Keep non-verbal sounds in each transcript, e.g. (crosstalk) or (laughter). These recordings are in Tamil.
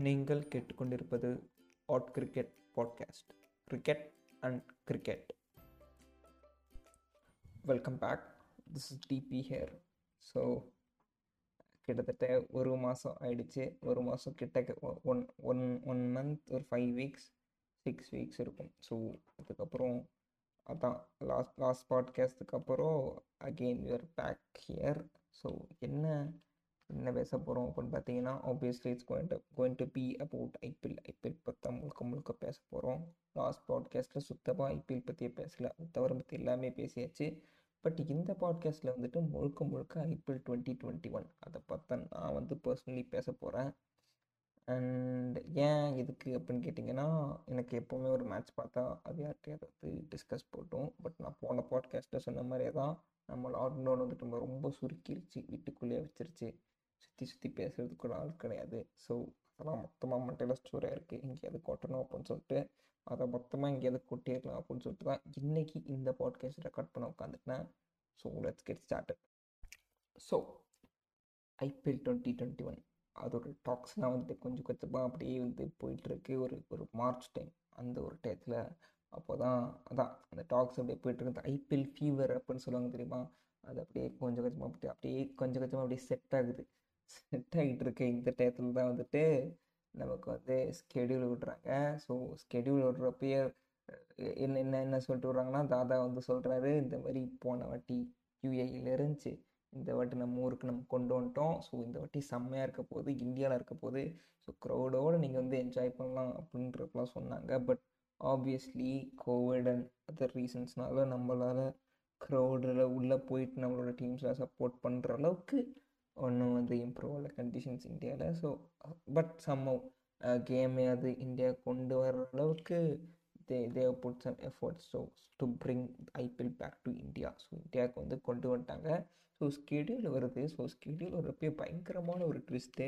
நீங்கள் கேட்டுக்கொண்டிருப்பது add cricket podcast cricket and cricket welcome back this is DP here so கிட்டத்தட்ட ஒரு மாதம் ஆயிடுச்சு. ஒரு மாதம் கிட்ட ஒன் ஒன் ஒன் மந்த் ஒரு ஃபைவ் வீக்ஸ் சிக்ஸ் வீக்ஸ் இருக்கும். ஸோ அதுக்கப்புறம் அதான் லாஸ்ட் லாஸ்ட் பாட்காஸ்ட்டுக்கு அப்புறம் again you're back here so என்ன என்ன பேச போகிறோம் அப்படின்னு பார்த்தீங்கன்னா obviously it's going to going to be about IPL. IPL பற்றி முழுக்க முழுக்க பேச போகிறோம் லாஸ்ட் பாட்காஸ்ட்டில் சுத்தமாக ஐபிஎல் பற்றியே பேசல. தவிர பற்றி எல்லாமே பேசியாச்சு. பட் இந்த பாட்காஸ்ட்டில் வந்துட்டு முழுக்க முழுக்க ஐபிஎல் டுவெண்ட்டி டுவெண்ட்டி ஒன் அதை பார்த்தா நான் வந்து பர்சனலி பேச போகிறேன் அண்ட் ஏன் எதுக்கு அப்படின்னு கேட்டிங்கன்னா எனக்கு எப்போவுமே ஒரு மேட்ச் பார்த்தா அது யார்கிட்டயாவது வந்து டிஸ்கஸ் போட்டோம். பட் நான் போன பாட்காஸ்ட்டில் சொன்ன மாதிரியே தான் நம்ம லாக்டவுன் வந்துட்டு நம்ம ரொம்ப சுருக்கிருச்சு. வீட்டுக்குள்ளேயே வச்சிருச்சு. சுற்றி சுற்றி பேசுகிறதுக்கு ஒரு ஆள் கிடையாது. ஸோ அதெல்லாம் மொத்தமாக மண்டையில் ஸ்டோராக இருக்குது எங்கேயாவது கொட்டணும் அப்படின்னு சொல்லிட்டு அதை மொத்தமாக எங்கேயாவது கொட்டிடலாம் அப்படின்னு சொல்லிட்டு தான் இன்றைக்கி இந்த பாட்காஸ்ட் ரெக்கார்ட் பண்ண உட்காந்துட்டேன் so let's get started so IPL twenty twenty one அதோட டாக்ஸ்லாம் வந்துட்டு கொஞ்சம் கொஞ்சமாக அப்படியே வந்து போயிட்டுருக்கு ஒரு ஒரு மார்ச் டைம் அந்த ஒரு டயத்தில் அப்போ தான் அதான் அந்த டாக்ஸ் அப்படியே போயிட்டுருக்கு ஐபிஎல் ஃபீவர் அப்படின்னு சொல்லுவாங்க தெரியுமா? அது அப்படியே கொஞ்சம் கொஞ்சமாக அப்படியே அப்படியே கொஞ்சம் கொஞ்சமாக அப்படியே செட் ஆகுது. செட் ஆகிட்டு இருக்க. இந்த டயத்தில் தான் வந்துட்டு நமக்கு வந்து ஸ்கெடியூல் விடுறாங்க. ஸோ ஸ்கெடியூல் விடுறப்பயே என்ன என்ன என்ன சொல்லிட்டு விட்றாங்கன்னா தாதா வந்து சொல்கிறாரு இந்த மாதிரி போன வாட்டி யூஏஇல இருந்துச்சு இந்த வாட்டி நம்ம ஊருக்கு நம்ம கொண்டு வந்துட்டோம். ஸோ இந்த வாட்டி செம்மையாக இருக்க போது இந்தியாவில் இருக்க போது ஸோ க்ரௌடோடு நீங்கள் வந்து என்ஜாய் பண்ணலாம் அப்படின்றப்பெல்லாம் சொன்னாங்க. But obviously covid and other ரீசன்ஸ்னால நம்மளால் க்ரௌடில் உள்ளே போயிட்டு நம்மளோட டீம்ஸில் சப்போர்ட் பண்ணுற அளவுக்கு ஒன்றும் வந்து இம்ப்ரூவ் ஆகல கண்டிஷன்ஸ் இந்தியாவில் ஸோ பட் சம்மவ் கேமே அது இந்தியா கொண்டு வர்ற அளவுக்கு they they put some efforts so to bring IPL back to India so இந்தியாவுக்கு வந்து கொண்டு வந்துட்டாங்க. ஸோ ஸ்கெடியூல் வருது. ஸோ ஸ்கெடியூல் வரப்போ பயங்கரமான ஒரு ட்விஸ்ட்டு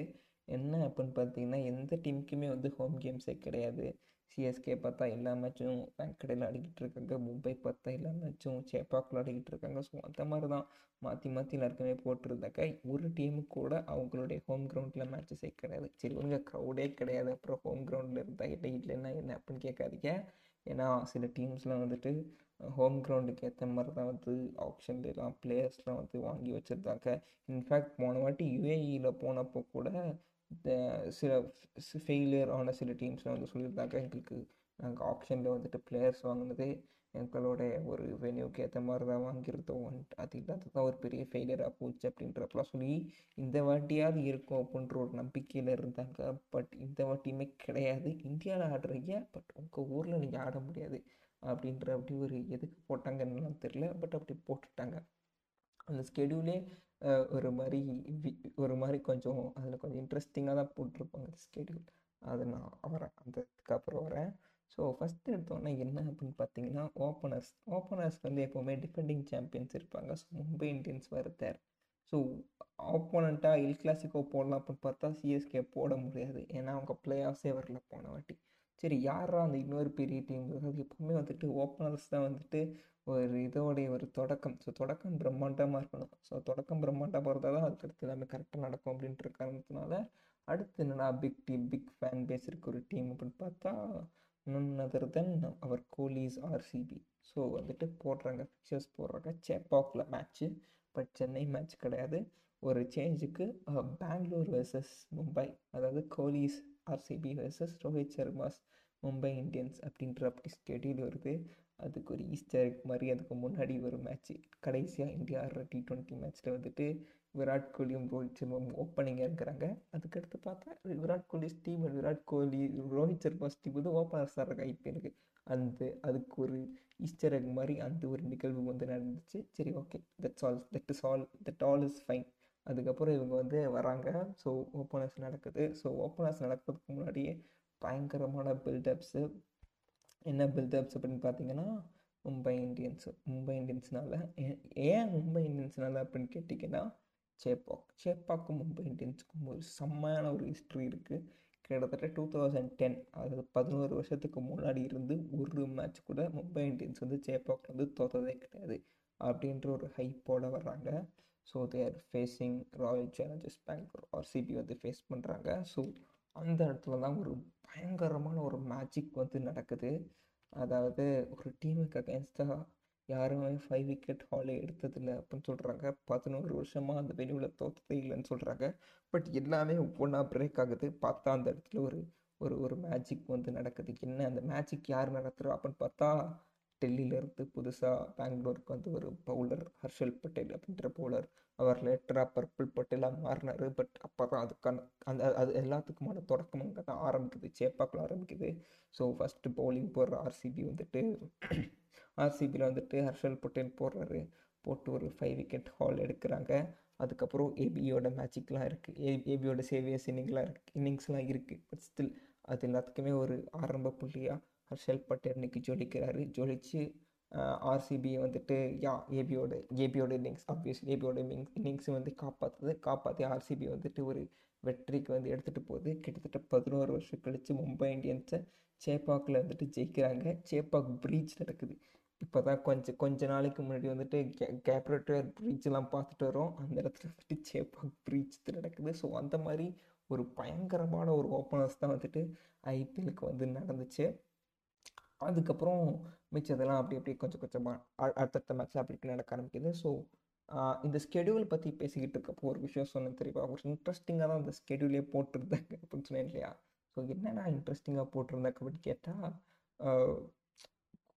என்ன அப்படின்னு பார்த்தீங்கன்னா எந்த டீமுக்குமே வந்து ஹோம் கேம்ஸே கிடையாது. சிஎஸ்கே பார்த்தா எல்லா மேட்சும் வெங்கடையில் ஆடிக்கிட்டு இருக்காங்க. மும்பை பார்த்தா எல்லா மேட்சும் சேப்பாக்கில் ஆடிக்கிட்டு இருக்காங்க. ஸோ அந்த மாதிரி தான் மாற்றி மாற்றி எல்லாருக்குமே போட்டிருந்தாக்க ஒரு டீமு கூட அவங்களுடைய ஹோம் கிரவுண்டில் மேட்சஸே கிடையாது. சரி உங்க க்ரௌடே கிடையாது. அப்புறம் ஹோம் கிரவுண்டில் இருந்தால் இல்லை இல்லைன்னா என்ன அப்படின்னு கேட்காதீங்க. ஏன்னா சில டீம்ஸ்லாம் வந்துட்டு ஹோம் கிரவுண்டுக்கு ஏற்ற மாதிரி தான் வந்து ஆப்ஷன்லாம் பிளேயர்ஸ்லாம் வந்து வாங்கி வச்சுருந்தாங்க. இன்ஃபேக்ட் போன வாட்டி யுஏஇயில் போனப்போ கூட சில ஃபெயிலியர் ஆன சில டீம்ஸ்லாம் வந்து சொல்லியிருந்தாங்க. எங்களுக்கு நாங்கள் ஆப்ஷனில் வந்துட்டு பிளேயர்ஸ் வாங்கினது எங்களோட ஒரு வென்யூக்கு ஏற்ற மாதிரி தான் வாங்கியிருந்தோம். அது இல்லாத தான் ஒரு பெரிய ஃபெயிலியராக போச்சு அப்படின்றப்பெல்லாம் சொல்லி இந்த வாட்டியாவது இருக்கும் அப்படின்ற ஒரு நம்பிக்கையில் இருந்தாங்க. பட் இந்த வாட்டியுமே கிடையாது. இந்தியாவில் ஆடுறீங்க பட் உங்கள் ஊரில் நீங்கள் ஆட முடியாது அப்படின்ற அப்படி ஒரு எதுக்கு போட்டாங்கன்னு தெரில பட் அப்படி போட்டுட்டாங்க. அந்த ஸ்கெடியூலே ஒரு மாதிரி ஒரு மாதிரி கொஞ்சம் அதில் கொஞ்சம் இன்ட்ரெஸ்டிங்காக தான் போட்டிருப்பாங்க ஸ்கெடியூல் அது நான் வரேன். அந்த இதுக்கப்புறம் வரேன். ஸோ ஃபஸ்ட்டு எடுத்தோன்னே என்ன அப்படின்னு பார்த்தீங்கன்னா ஓப்பனர்ஸ் ஓப்பனர்ஸ் வந்து எப்போவுமே டிஃபெண்டிங் சாம்பியன்ஸ் இருப்பாங்க. ஸோ மும்பை இந்தியன்ஸ் வருத்தார் ஸோ ஆப்போனண்ட்டாக இல் கிளாசிக்கோ போடலாம் அப்படின்னு பார்த்தா சிஎஸ்கே போட முடியாது. ஏன்னா அவங்க பிளே ஆஃப்ஸே வரல போன வாட்டி. சரி யாரா அந்த இன்னொரு பெரிய டீம் அது எப்போவுமே வந்துட்டு ஓப்பனர்ஸ் தான் வந்துட்டு ஒரு இதோடைய ஒரு தொடக்கம். ஸோ தொடக்கம் பிரம்மாண்டமாக இருக்கணும். ஸோ தொடக்கம் பிரம்மாண்டமாக போகிறதா தான் அதுக்கடுத்து எல்லாமே கரெக்டாக நடக்கும் அப்படின்ற காரணத்தினால அடுத்து என்னென்னா big team big fan base இருக்க ஒரு டீம் அப்படின்னு பார்த்தா none other than our Kohli's RCB so வந்துட்டு போடுறாங்க ஃபிக்சர்ஸ் போடுறாங்க. சேப்பாக்கில் மேட்ச்சு பட் சென்னை மேட்ச் கிடையாது. ஒரு சேஞ்சுக்கு பெங்களூர் வர்சஸ் மும்பை. அதாவது Kohli's RCB versus Rohit Sharma's. Mumbai Indians அப்படின்ற அப்படி ஸ்கெடியூல் வருது. அதுக்கு ஒரு ஈஸ்டர் மாதிரி அதுக்கு முன்னாடி ஒரு மேட்ச் கடைசியாக இந்தியா ஆடுற டி ட்வெண்ட்டி மேட்ச்சில் வந்துட்டு விராட் கோலியும் ரோஹித் சர்மாவும் ஓப்பனிங்காக இருக்கிறாங்க. அதுக்கடுத்து பார்த்தா விராட் கோலி டீம் விராட் கோலி ரோஹித் சர்மா டீம் வந்து ஓப்பனர்ஸ் ஆடுறாங்க ஐபிஎலுக்கு அந்த அதுக்கு ஒரு ஈஸ்டர் எக் மாதிரி அந்த ஒரு நிகழ்வு வந்து நடந்துச்சு. சரி okay that's all that is all that all is fine அதுக்கப்புறம் இவங்க வந்து வராங்க. ஸோ ஓப்பனர்ஸ் நடக்குது. ஸோ ஓப்பனர்ஸ் நடக்கிறதுக்கு முன்னாடியே பயங்கரமான பில்டப்ஸு என்ன பில்டப்ஸ் அப்படின்னு பார்த்தீங்கன்னா மும்பை இந்தியன்ஸு மும்பை இந்தியன்ஸ்னால ஏன் மும்பை இந்தியன்ஸ்னால அப்படின்னு கேட்டிங்கன்னா சேப்பாக் சேப்பாக்கும் மும்பை இந்தியன்ஸுக்கும் ஒரு செம்மையான ஒரு ஹிஸ்ட்ரி இருக்குது கிட்டத்தட்ட டூ தௌசண்ட் டென் அதாவது பதினோரு வருஷத்துக்கு முன்னாடி இருந்து ஒரு மேட்ச் கூட மும்பை இந்தியன்ஸ் வந்து சேப்பாக்கில் வந்து தோத்ததே கிடையாது அப்படின்ற ஒரு ஹைப்போட வர்றாங்க. So they're facing Royal Challengers Bangalore RCB வந்து ஃபேஸ் பண்ணுறாங்க ஸோ அந்த இடத்துல தான் ஒரு பயங்கரமான ஒரு மேஜிக் வந்து நடக்குது. அதாவது ஒரு டீமுக்கு அகேன்ஸ்டாக யாருமே ஃபைவ் விக்கெட் ஹாலே எடுத்ததில்லை அப்படின்னு சொல்கிறாங்க பதினோரு வருஷமாக அந்த வெளியில் தோற்றதே இல்லைன்னு சொல்கிறாங்க பட் எல்லாமே ஒவ்வொன்றா பிரேக் ஆகுது. பார்த்தா அந்த இடத்துல ஒரு ஒரு ஒரு மேஜிக் வந்து நடக்குது. என்ன அந்த மேஜிக் யார் நடத்துகிறா அப்படின்னு பார்த்தா டெல்லியிலேருந்து புதுசாக பெங்களூருக்கு வந்து ஒரு பவுலர் ஹர்ஷல் பட்டேல் அப்படின்ற பவுலர் அவர் லேட்டராக பர்பிள் பட்டேலாக மாறினார். பட் அப்போ தான் அதுக்கான அந்த அது எல்லாத்துக்குமான தொடக்கம் அங்கே தான் ஆரம்பிக்குது. சேப்பாக்கில் ஆரம்பிக்குது. ஸோ ஃபஸ்ட்டு பவுலிங் போடுற ஆர்சிபி வந்துட்டு ஆர்சிபியில் வந்துட்டு ஹர்ஷல் பட்டேல் போடுறாரு. போட்டு ஒரு ஃபைவ் விக்கெட் ஹால் எடுக்கிறாங்க. அதுக்கப்புறம் ஏபியோட மேஜிக்லாம் இருக்குது ஏ ஏபியோட சேவியர்ஸ் இன்னிங்லாம் இருக்கு இன்னிங்ஸ்லாம் இருக்குது பட் ஸ்டில் அது எல்லாத்துக்குமே ஒரு ஆரம்ப புள்ளியாக ஹர்ஷல் பட்டேல் இன்னைக்கு ஜொலிக்கிறாரு. ஜொலித்து ஆர்சிபியை வந்துட்டு யா ஏபியோட ஏபியோட இன்னிங்ஸ் ஆப்வியஸ் ஏபியோட இன்னிங்ஸ் இன்னிங்ஸ் வந்து காப்பாற்றுது காப்பாற்றி ஆர்சிபி வந்துட்டு ஒரு வெற்றிக்கு வந்து எடுத்துகிட்டு போகுது. கிட்டத்தட்ட பதினோரு வருஷம் கழித்து மும்பை இந்தியன்ஸை சேப்பாக்கில் வந்துட்டு ஜெயிக்கிறாங்க. சேப்பாக் பிரீச் நடக்குது. இப்போ தான் கொஞ்சம் கொஞ்ச நாளைக்கு முன்னாடி வந்துட்டு கே கேப்ரேட்டர் பிரீச்செலாம் பார்த்துட்டு வரோம் அந்த இடத்துல வந்துட்டு சேப்பாக் பிரீச் நடக்குது. ஸோ அந்த மாதிரி ஒரு பயங்கரமான ஒரு ஓப்பனர்ஸ் தான் வந்துட்டு ஐபிஎலுக்கு வந்து நடந்துச்சு. அதுக்கப்புறம் மிச்சதெல்லாம் அப்படி அப்படி கொஞ்சம் கொஞ்சமாக அடுத்தடுத்த மேட்ச்சில் அப்படி இப்படி நடக்க ஆரம்பிக்குது. ஸோ இந்த ஸ்கெடியூல் பற்றி பேசிக்கிட்டு இருக்கப்போ ஒரு விஷயம் சொன்னேன் தெரியுமா? ஒரு இன்ட்ரெஸ்டிங்காக தான் அந்த ஸ்கெடியூலே போட்டிருந்தாங்க அப்படின்னு சொன்னேன் இல்லையா? ஸோ என்னென்னா இன்ட்ரெஸ்டிங்காக போட்டிருந்தாங்க அப்படின்னு கேட்டால்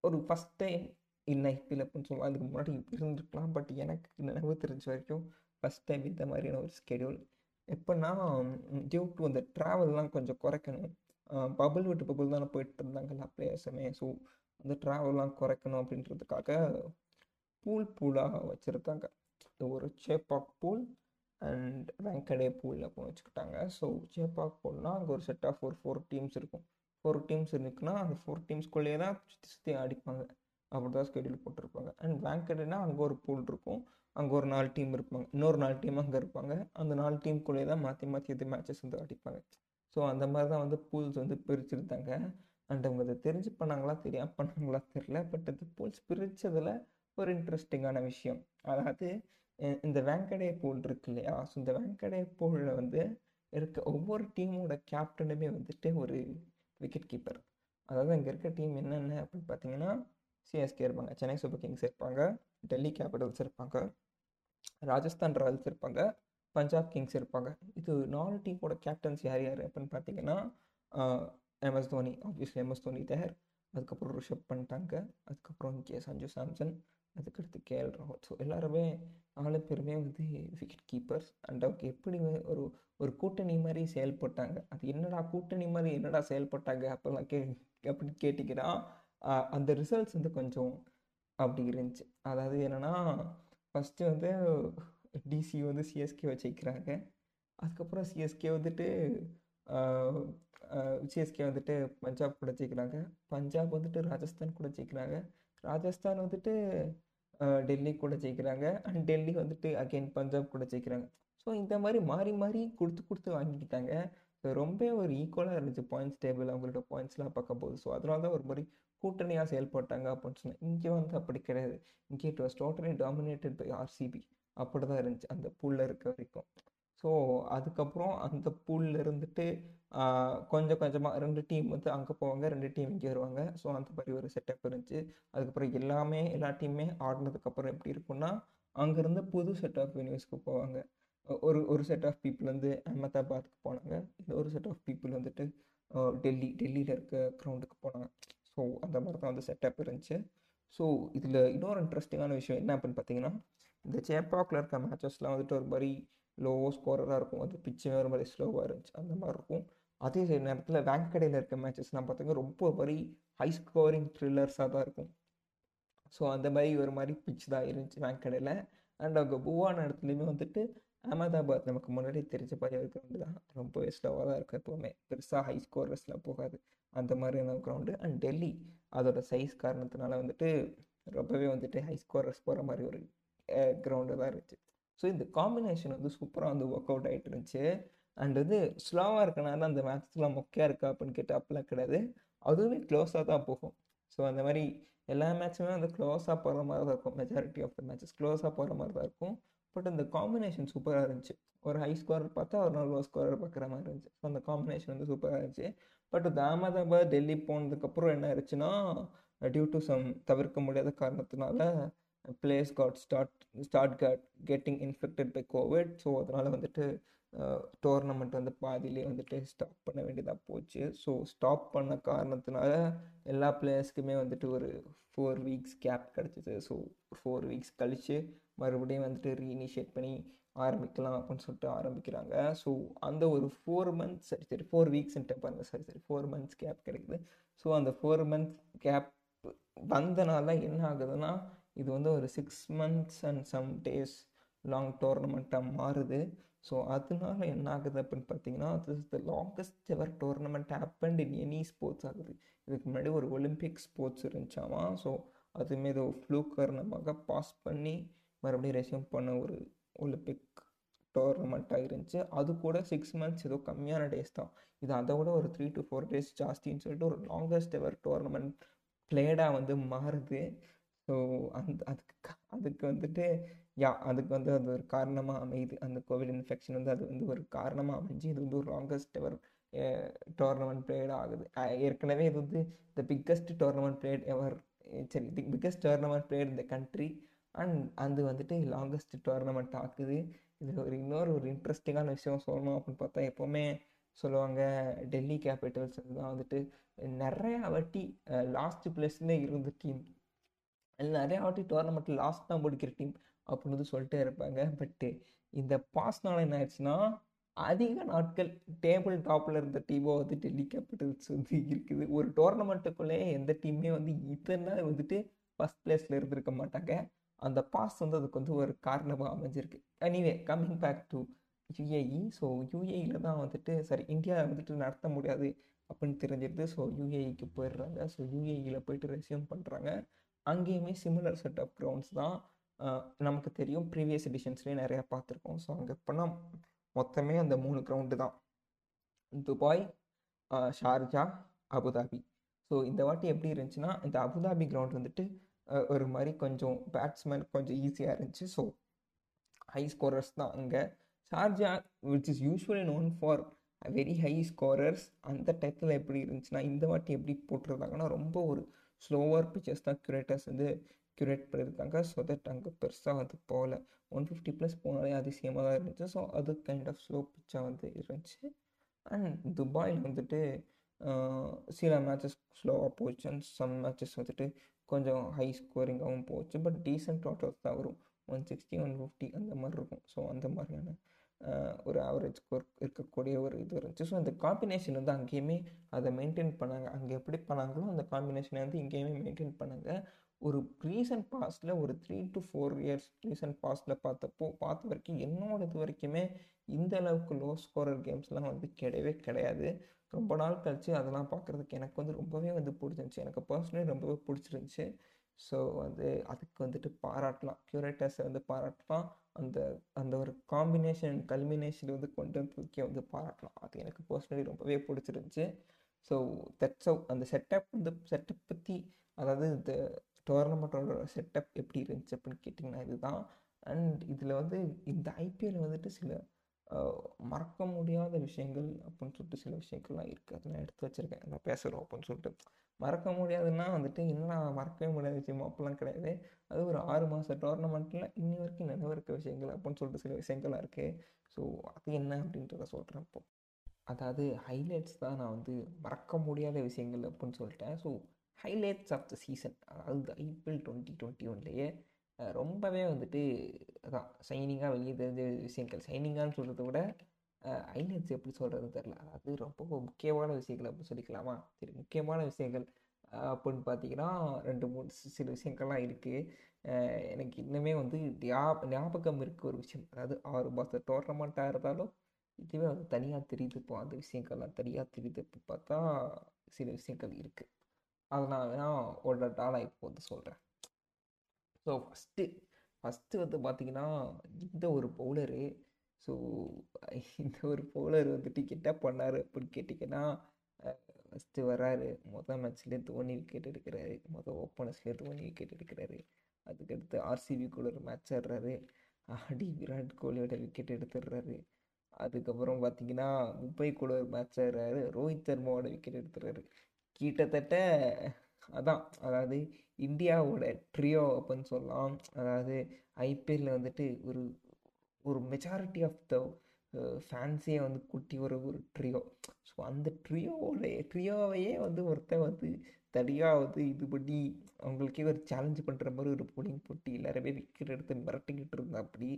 ஒரு ஃபஸ்ட் டைம் இன் ஐபிஎல் அப்படின்னு சொல்லுவோம் அதுக்கு முன்னாடி இருந்திருக்கலாம். பட் எனக்கு நினைவு தெரிஞ்ச வரைக்கும் ஃபஸ்ட் டைம் இந்த மாதிரியான ஒரு ஸ்கெடியூல் எப்படின்னா டியூ டு அந்த ட்ராவல்லாம் கொஞ்சம் குறைக்கணும். பபுள் விட்டு பபுள் தானே போயிட்டு இருந்தாங்கல்ல பிளேயர்ஸுமே ஸோ அந்த ட்ராவல்லாம் குறைக்கணும் அப்படின்றதுக்காக பூல் பூலாக வச்சுருக்காங்க. ஒரு Chepauk pool and Wankhede pool அப்படின்னு வச்சுக்கிட்டாங்க. ஸோ சேப்பாக் பூல்னால் அங்கே ஒரு செட் ஆஃப் ஒரு ஃபோர் டீம்ஸ் இருக்கும். ஃபோர் டீம்ஸ் இருக்குன்னா அந்த ஃபோர் டீம்ஸ்குள்ளேயே தான் சுற்றி சுற்றி அடிப்பாங்க அப்படி தான் ஸ்கெடியூல் போட்டிருப்பாங்க. அண்ட் வேங்கடேனா அங்கே ஒரு பூல் இருக்கும். அங்கே ஒரு நாலு டீம் இருப்பாங்க. இன்னொரு நாலு டீம் அங்கே இருப்பாங்க. அந்த நாலு டீமுக்குள்ளேயே தான் மாற்றி மாற்றி எது மேட்சஸ் வந்து அடிப்பாங்க ஸோ அந்த மாதிரி தான் வந்து பூல்ஸ் வந்து பிரிச்சுருந்தாங்க. அண்ட் அவங்க அதை தெரிஞ்சு பண்ணாங்களா தெரியாமல் பண்ணாங்களா தெரில பட் அந்த பூல்ஸ் பிரித்ததில் ஒரு இன்ட்ரெஸ்டிங்கான விஷயம். அதாவது இந்த வேங்கடே பூல் இருக்கு இல்லையா? ஸோ இந்த வேங்கடே பூலில் வந்து இருக்க ஒவ்வொரு டீமோட கேப்டனுமே வந்துட்டு ஒரு விக்கெட் கீப்பர் அதாவது அங்கே இருக்க டீம் என்னென்ன அப்படின்னு பார்த்தீங்கன்னா சிஎஸ்கே இருப்பாங்க. சென்னை சூப்பர் கிங்ஸ் இருப்பாங்க. டெல்லி கேபிட்டல்ஸ் இருப்பாங்க. ராஜஸ்தான் ராயல்ஸ் இருப்பாங்க. பஞ்சாப் கிங்ஸ் இருப்பாங்க. இது நாலு டீமோட கேப்டன்ஸ் யார் யார் அப்படின்னு பார்த்தீங்கன்னா MS Dhoni obviously MS Dhoni there அதுக்கப்புறம் ரிஷப் பண்ணிட்டாங்க அதுக்கப்புறம் கே சஞ்சு சாம்சன். அதுக்கடுத்து கேஎல் ராகுல் ஸோ எல்லாருமே நாலு பேருமே வந்து விக்கெட் கீப்பர்ஸ் அண்ட் அவங்க எப்படி ஒரு ஒரு கூட்டணி மாதிரி செயல்பட்டாங்க. அது என்னடா கூட்டணி மாதிரி என்னடா செயல்பட்டாங்க அப்போல்லாம் கே அப்படின்னு கேட்டிங்கன்னா அந்த ரிசல்ட்ஸ் வந்து கொஞ்சம் அப்படி இருந்துச்சு. அதாவது என்னென்னா ஃபஸ்ட்டு வந்து டிசி வந்து சிஎஸ்கே வச்சுக்கிறாங்க அதுக்கப்புறம் சிஎஸ்கே வந்துட்டு சிஎஸ்கே வந்துட்டு பஞ்சாப் கூட ஜெயிக்கிறாங்க பஞ்சாப் வந்துட்டு ராஜஸ்தான் கூட ஜெயிக்கிறாங்க ராஜஸ்தான் வந்துட்டு டெல்லி கூட ஜெயிக்கிறாங்க அண்ட் டெல்லி வந்துட்டு அகெயின் பஞ்சாப் கூட ஜெயிக்கிறாங்க ஸோ இந்த மாதிரி மாறி மாறி கொடுத்து கொடுத்து வாங்கிக்கிட்டாங்க. ஸோ ரொம்ப ஒரு ஈக்குவலாக இருந்துச்சு பாயிண்ட்ஸ் டேபிள் அவங்களோட பாயிண்ட்ஸ்லாம் பார்க்கும்போது. ஸோ அதனால தான் ஒரு மாதிரி கூட்டணியாக செயல்பட்டாங்க அப்படின்னு சொன்னேன். இங்கே வந்து அப்படி கிடையாது. இங்கே it was totally dominated by RCB அப்படி தான் இருந்துச்சு அந்த பூலில் இருக்க வரைக்கும். ஸோ அதுக்கப்புறம் அந்த பூலில் இருந்துட்டு கொஞ்சம் கொஞ்சமாக ரெண்டு டீம் வந்து அங்கே போவாங்க ரெண்டு டீம் இங்கே வருவாங்க. ஸோ அந்த மாதிரி ஒரு செட்டப் இருந்துச்சு. அதுக்கப்புறம் எல்லாமே எல்லா டீமுமே ஆடினதுக்கப்புறம் எப்படி இருக்கும்னா அங்கேருந்து புது செட் ஆஃப் வெனியூஸ்க்கு போவாங்க. ஒரு ஒரு செட் ஆஃப் பீப்புள் வந்து அஹமதாபாத்துக்கு போனாங்க. ஒரு செட் ஆஃப் பீப்புள் வந்துட்டு டெல்லி டெல்லியில் இருக்க க்ரௌண்டுக்கு போனாங்க. ஸோ அந்த மாதிரி தான் வந்து செட்டப் இருந்துச்சு. ஸோ இதில் இன்னொரு இன்ட்ரெஸ்டிங்கான விஷயம் என்ன அப்படின்னு பார்த்தீங்கன்னா இந்த சேப்பாக்கில் இருக்க மேட்சஸ்லாம் வந்துட்டு ஒரு மாதிரி லோ ஸ்கோரராக இருக்கும். அது பிச்சுமே ஒரு மாதிரி ஸ்லோவாக இருந்துச்சு. அந்த மாதிரி இருக்கும். அதே நேரத்தில் வேங்கடையில் இருக்க மேட்சஸ்லாம் பார்த்தீங்கன்னா ரொம்ப மாதிரி ஹை ஸ்கோரிங் த்ரில்லர்ஸாக தான் இருக்கும். ஸோ அந்த மாதிரி ஒரு மாதிரி பிச் தான் இருந்துச்சு வேங்கடையில் அண்ட் அவங்க பூவான இடத்துலையுமே வந்துட்டு அகமதாபாத் நமக்கு முன்னாடி தெரிஞ்ச மாதிரி ஒரு கிரவுண்டு தான். ரொம்பவே ஸ்லோவாக தான் இருக்கும் எப்போவுமே. பெருசாக ஹை ஸ்கோரர்ஸ்லாம் போகாது. அந்த மாதிரியான கிரவுண்டு அண்ட் டெல்லி அதோட சைஸ் காரணத்தினால வந்துட்டு ரொம்பவே வந்துட்டு ஹை ஸ்கோரஸ் போகிற மாதிரி ஒரு கிரவுண்டு தான் இருந்துச்சு. ஸோ இந்த காம்பினேஷன் வந்து சூப்பராக வந்து ஒர்க் அவுட் ஆகிட்டு இருந்துச்சு. அண்ட் வந்து ஸ்லோவாக இருக்கனால அந்த மேட்ச்லாம் மொக்கையாக இருக்கா அப்படின்னு கேட்டால் அப்படிலாம் கிடையாது. அதுவுமே க்ளோஸாக தான் போகும். ஸோ அந்த மாதிரி எல்லா மேட்சுமே வந்து க்ளோஸாக போகிற மாதிரி தான் இருக்கும். மெஜாரிட்டி ஆஃப் த மேட்சஸ் க்ளோஸாக போகிற மாதிரி தான் இருக்கும். பட் அந்த காம்பினேஷன் சூப்பராக இருந்துச்சு. ஒரு ஹை ஸ்கோரர் பார்த்தா ஒரு நாள் லோ ஸ்கோரர் பார்க்குற மாதிரி இருந்துச்சு. ஸோ அந்த காம்பினேஷன் வந்து சூப்பராக இருந்துச்சு. பட் இந்த அகமதாபாத் டெல்லி போனதுக்கப்புறம் என்ன ஆயிடுச்சுன்னா டியூ டு சம் தவிர்க்க முடியாத காரணத்தினால players got start start got getting infected by Covid so அதனால் வந்துட்டு டோர்னமெண்ட் வந்து பாதியிலே வந்துட்டு ஸ்டாப் பண்ண வேண்டியதாக போச்சு. ஸோ ஸ்டாப் பண்ண காரணத்தினால எல்லா பிளேயர்ஸ்க்குமே வந்துட்டு ஒரு ஃபோர் வீக்ஸ் கேப் கிடச்சிது. ஸோ ஃபோர் வீக்ஸ் கழித்து மறுபடியும் வந்துட்டு ரீஇனிஷியேட் பண்ணி ஆரம்பிக்கலாம் அப்படின்னு சொல்லிட்டு ஆரம்பிக்கிறாங்க. ஸோ அந்த ஒரு ஃபோர் மந்த்ஸ் சரி சரி ஃபோர் வீக்ஸ்ன்ட்டு பாருங்கள் சரி சரி ஃபோர் மந்த்ஸ் கேப் கிடைக்குது. ஸோ அந்த ஃபோர் மந்த்ஸ் கேப் வந்தனால என்ன ஆகுதுன்னா இது வந்து ஒரு six months and some days long டோர்னமெண்ட்டாக மாறுது. ஸோ அதனால என்ன ஆகுது அப்படின்னு பார்த்தீங்கன்னா this the longest ever tournament happened in any sports ஆகுது. இதுக்கு முன்னாடி ஒரு ஒலிம்பிக் ஸ்போர்ட்ஸ் இருந்துச்சாமா? ஸோ அதுவுமே ஏதோ ஃப்ளூ காரணமாக பாஸ் பண்ணி மறுபடியும் ரெசியூம் பண்ண ஒரு ஒலிம்பிக் டோர்னமெண்ட்டாக இருந்துச்சு. அது கூட சிக்ஸ் மந்த்ஸ் ஏதோ கம்மியான டேஸ் தான். இது அதை விட ஒரு த்ரீ டு ஃபோர் டேஸ் ஜாஸ்தின்னு சொல்லிட்டு ஒரு லாங்கஸ்ட் எவர் டோர்னமெண்ட் பிளேடாக வந்து மாறுது. ஸோ அந்த அதுக்கு அதுக்கு வந்துட்டு யா அதுக்கு வந்து அது ஒரு காரணமாக அமையுது. அந்த கோவிட் இன்ஃபெக்ஷன் வந்து அது வந்து ஒரு காரணமாக அமைஞ்சு இது வந்து ஒரு லாங்கஸ்ட் எவர் டோர்னமெண்ட் பிளேட் ஆகுது. ஏற்கனவே இது வந்து the biggest tournament played ever சரி தி பிக்கஸ்ட் டோர்னமெண்ட் பிளேட் இந்த கண்ட்ரி அண்ட் அது வந்துட்டு லாங்கஸ்ட் டோர்னமெண்ட் ஆக்குது. இது ஒரு இன்னொரு ஒரு இன்ட்ரெஸ்டிங்கான விஷயம் சொல்லணும் அப்படின்னு பார்த்தா எப்போவுமே சொல்லுவாங்க டெல்லி கேபிட்டல்ஸ் தான் வந்துட்டு நிறையா வாட்டி லாஸ்ட் பிளேஸ்லேயே இருந்த டீம் நிறையா வாட்டி டோர்னமெண்ட்டில் லாஸ்ட் தான் முடிக்கிற டீம் அப்படின்னு வந்து சொல்லிட்டே இருப்பாங்க. பட்டு இந்த பாஸ்னால என்ன ஆயிடுச்சுன்னா அதிக நாட்கள் டேபிள் டாப்பில் இருந்த டீமோ வந்து டெல்லி கேபிட்டல்ஸ் வந்து இருக்குது. ஒரு டோர்னமெண்ட்டுக்குள்ளே எந்த டீமே வந்து இத்தனை வந்துட்டு ஃபஸ்ட் பிளேஸில் இருந்திருக்க மாட்டாங்க. அந்த பாஸ் வந்து அதுக்கு வந்து ஒரு காரணமாக அமைஞ்சிருக்கு. Anyway coming back to UAE so யூஏஇயில் தான் வந்துட்டு சரி இந்தியா வந்துட்டு நடத்த முடியாது அப்படின்னு தெரிஞ்சிருது. ஸோ யூஏஇக்கு போயிடுறாங்க. ஸோ யூஏஇயில் போயிட்டு ரெசியூம் பண்ணுறாங்க அங்கேயுமே சிமிலர் செட் ஆஃப் கிரவுண்ட்ஸ் தான் நமக்கு தெரியும். ப்ரீவியஸ் எடிஷன்ஸ்லேயே நிறையா பார்த்துருக்கோம். ஸோ அங்கே எப்போனா மொத்தமே அந்த மூணு கிரவுண்டு தான். Dubai Sharjah Abu Dhabi. ஸோ இந்த வாட்டி எப்படி இருந்துச்சுன்னா இந்த அபுதாபி கிரவுண்ட் வந்துட்டு ஒரு மாதிரி கொஞ்சம் பேட்ஸ்மேன் கொஞ்சம் ஈஸியாக இருந்துச்சு. ஸோ ஹை ஸ்கோரர்ஸ் தான் அங்கே. Sharjah which is usually known for very high scorers அந்த டயத்தில் எப்படி இருந்துச்சுன்னா இந்த வாட்டி எப்படி போட்டிருந்தாங்கன்னா ரொம்ப ஒரு ஸ்லோவர் பிக்சர்ஸ் தான் க்யூரேட்டர்ஸ் வந்து க்யூரேட் பண்ணியிருக்காங்க. ஸோ தட் அங்கே பெருசாக வந்து போகல. ஒன் ஃபிஃப்டி ப்ளஸ் போனாலே அதிசயமாக தான் இருந்துச்சு. ஸோ அது கைண்ட் ஆஃப் ஸ்லோ பிச்சாக வந்து இருந்துச்சு. அண்ட் துபாயில் வந்துட்டு சில மேட்சஸ் ஸ்லோவாக போச்சு. அண்ட் சம் மேட்சஸ் வந்துட்டு கொஞ்சம் ஹை ஸ்கோரிங்காகவும் போச்சு. பட் டீசென்ட் டோட்டல்ஸ் தான் வரும். ஒன் சிக்ஸ்டி ஒன் ஃபிஃப்டி அந்த மாதிரி இருக்கும். ஸோ அந்த மாதிரியான ஒரு ஆவரேஜ் ஸ்கோர் இருக்கக்கூடிய ஒரு இது இருந்துச்சு. ஸோ அந்த காம்பினேஷன் வந்து அங்கேயுமே அதை மெயின்டைன் பண்ணாங்க. அங்கே எப்படி பண்ணாங்களோ அந்த காம்பினேஷனை வந்து இங்கேயுமே மெயின்டைன் பண்ணாங்க. ஒரு ரீசன்ட் பாஸ்டில் ஒரு three to four years recent பாஸ்டில் பார்த்தப்போ பார்த்த வரைக்கும் என்னோட இது வரைக்குமே இந்த அளவுக்கு லோ ஸ்கோரர் கேம்ஸ்லாம் வந்து கிடையவே கிடையாது. ரொம்ப நாள் கழித்து அதெல்லாம் பார்க்குறதுக்கு எனக்கு வந்து ரொம்பவே வந்து பிடிச்சிருந்துச்சி. எனக்கு பர்சனலி ரொம்பவே பிடிச்சிருந்துச்சி. ஸோ வந்து அதுக்கு வந்துட்டு பாராட்டலாம். க்யூரேட்டர்ஸை வந்து பாராட்டலாம். அந்த அந்த ஒரு காம்பினேஷன் கல்மினேஷன் வந்து கொண்டு வந்து தூக்கி வந்து பாராட்டலாம் அது எனக்கு பர்சனலி ரொம்பவே பிடிச்சிருந்துச்சி. ஸோ தட்ஸ் அந்த செட்டப் வந்து செட்டப் பற்றி அதாவது இந்த டோர்னமெண்ட்டோட செட்டப் எப்படி இருந்துச்சு அப்படின்னு கேட்டிங்கன்னா இதுதான். அண்ட் இதில் வந்து இந்த ஐபிஎல் வந்துட்டு சில மறக்க முடியாத விஷயங்கள் அப்படின்னு சொல்லிட்டு சில விஷயங்கள்லாம் இருக்குது அதை நான் எடுத்து வச்சுருக்கேன். நான் பேசுகிறோம் அப்படின்னு சொல்லிட்டு. மறக்க முடியாதுன்னா வந்துட்டு என்ன மறக்கவே முடியாத விஷயம் அப்படிலாம் கிடையாது. அது ஒரு ஆறு மாத டோர்னமெண்ட்டில் இன்னி வரைக்கும் நினைவு இருக்க விஷயங்கள் அப்படின்னு சொல்லிட்டு சில விஷயங்கள்லாம் இருக்குது ஸோ அது என்ன அப்படின்றத சொல்கிறேன் இப்போ. அதாவது ஹைலைட்ஸ் தான் நான் வந்து மறக்க முடியாத விஷயங்கள் அப்படின்னு சொல்லிட்டேன். So highlights of the season அதாவது ஐபிஎல் டுவெண்ட்டி டுவெண்ட்டி ஒன்லேயே ரொம்பவே வந்துட்டு அதான் ஷைனிங்காக வெளியே தெரிஞ்ச விஷயங்கள். ஷைனிங்கான்னு சொல்கிறத விட ஹைலைட்ஸ் எப்படி சொல்கிறதுன்னு தெரில அது ரொம்ப முக்கியமான விஷயங்கள் அப்படின்னு சொல்லிக்கலாமா? சரி முக்கியமான விஷயங்கள். அப்படின்னு பார்த்தீங்கன்னா ரெண்டு மூணு சில விஷயங்கள்லாம் இருக்குது எனக்கு இன்னுமே வந்து ஞாபகம் இருக்க ஒரு விஷயம். அதாவது ஆறு மாதம் டோர்னமெண்ட்டாக இருந்தாலும் இதுவே வந்து தனியாக தெரியுது இப்போ. அந்த விஷயங்கள்லாம் தனியாக தெரியுது இப்போ பார்த்தா சில விஷயங்கள் இருக்குது அதை நான் வேணால் ஒரு நான் இப்போ வந்து சொல்கிறேன் ஸோ ஃபஸ்ட்டு ஃபஸ்ட்டு வந்து பார்த்திங்கன்னா இந்த ஒரு பவுலரு ஸோ இந்த ஒரு பவுலர் வந்துட்டு என்ன பண்ணார் அப்படின்னு கேட்டிங்கன்னா ஃபஸ்ட்டு வராரு. மொதல் மேட்ச்லேயே தோனி விக்கெட் எடுக்கிறாரு. மொதல் ஓப்பனர்ஸ்லேயே தோனி விக்கெட் எடுக்கிறாரு. அதுக்கடுத்து ஆர்சிபி கூட ஒரு மேட்ச் ஆடுறாரு. ஆடி விராட் கோலியோட விக்கெட் எடுத்துடுறாரு. அதுக்கப்புறம் பார்த்தீங்கன்னா மும்பை கூட ஒரு மேட்ச் ஆடுறாரு. ரோஹித் சர்மாவோட விக்கெட் எடுத்துடுறாரு. கிட்டத்தட்ட அதான் அதாவது இந்தியாவோட ட்ரியோ அப்படின்னு சொல்லலாம். அதாவது ஐபிஎல்லில் வந்துட்டு ஒரு ஒரு மெஜாரிட்டி ஆஃப் த ஃபேன்ஸியை வந்து குட்டி ஒரு ஒரு ட்ரியோ ஸோ அந்த ட்ரியோவோடைய ட்ரியோவையே வந்து ஒருத்தன் வந்து தனியாக வந்து இது பண்ணி அவங்களுக்கே ஒரு சேலஞ்சு பண்ணுற மாதிரி ஒரு போலிங் போட்டி எல்லாருமே விக்கெட் எடுத்து மிரட்டிக்கிட்டு இருந்தா அப்படி.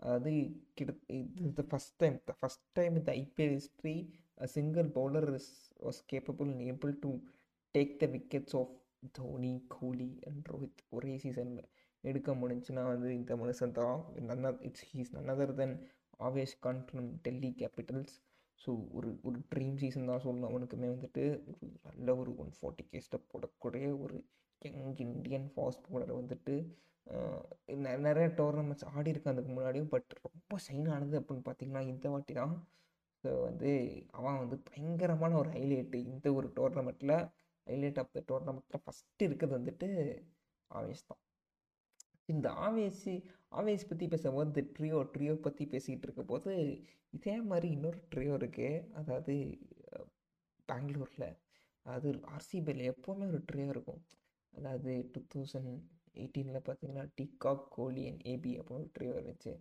அதாவது கிட்ட இது the first time the first time இந்த IPL history single bowler is was capable able to take the wickets of Dhoni Kohli and Rohit ஒரே சீசனில் எடுக்க முடிஞ்சுன்னா வந்து இந்த மனுஷன் தான். None it's he's none other than Avesh Khan from Delhi Capitals so ஒரு ஒரு ட்ரீம் சீசன் தான் சொல்லணும் அவனுக்குமே வந்துட்டு. ஒரு நல்ல ஒரு ஒன் ஃபார்ட்டி கே ஸ்டெப் போடக்கூடிய ஒரு யங் இண்டியன் ஃபாஸ்ட் போலர் வந்துட்டு நிறைய டோர்னமெண்ட்ஸ் ஆடி இருக்கு அதுக்கு முன்னாடியும் பட் ரொம்ப சைன் ஆனது அப்படின்னு பார்த்தீங்கன்னா இந்த வாட்டி தான். ஸோ வந்து அவன் வந்து பயங்கரமான ஒரு ஹைலைட்டு இந்த ஒரு டோர்னமெண்ட்டில் ஹைலைட் ஆஃப் த டோர்னமெண்ட்டில் ஃபஸ்ட்டு இருக்கிறது வந்துட்டு ஆவேஸ் தான். இந்த ஆவேசி ஆவேஸ் பற்றி பேசும்போது இந்த ட்ரியோ ட்ரியோ பற்றி பேசிக்கிட்டு இருக்க போது இதே மாதிரி இன்னொரு ட்ரியோ இருக்குது அதாவது பெங்களூரில். அது ஆர்சிபியில் எப்போவுமே ஒரு ட்ரியோ இருக்கும். அதாவது டூ தௌசண்ட் எயிட்டீனில் பார்த்தீங்கன்னா டிகாக் கோலி அண்ட் ஏபி அப்படின்னு ஒரு ட்ரியோ இருந்துச்சு.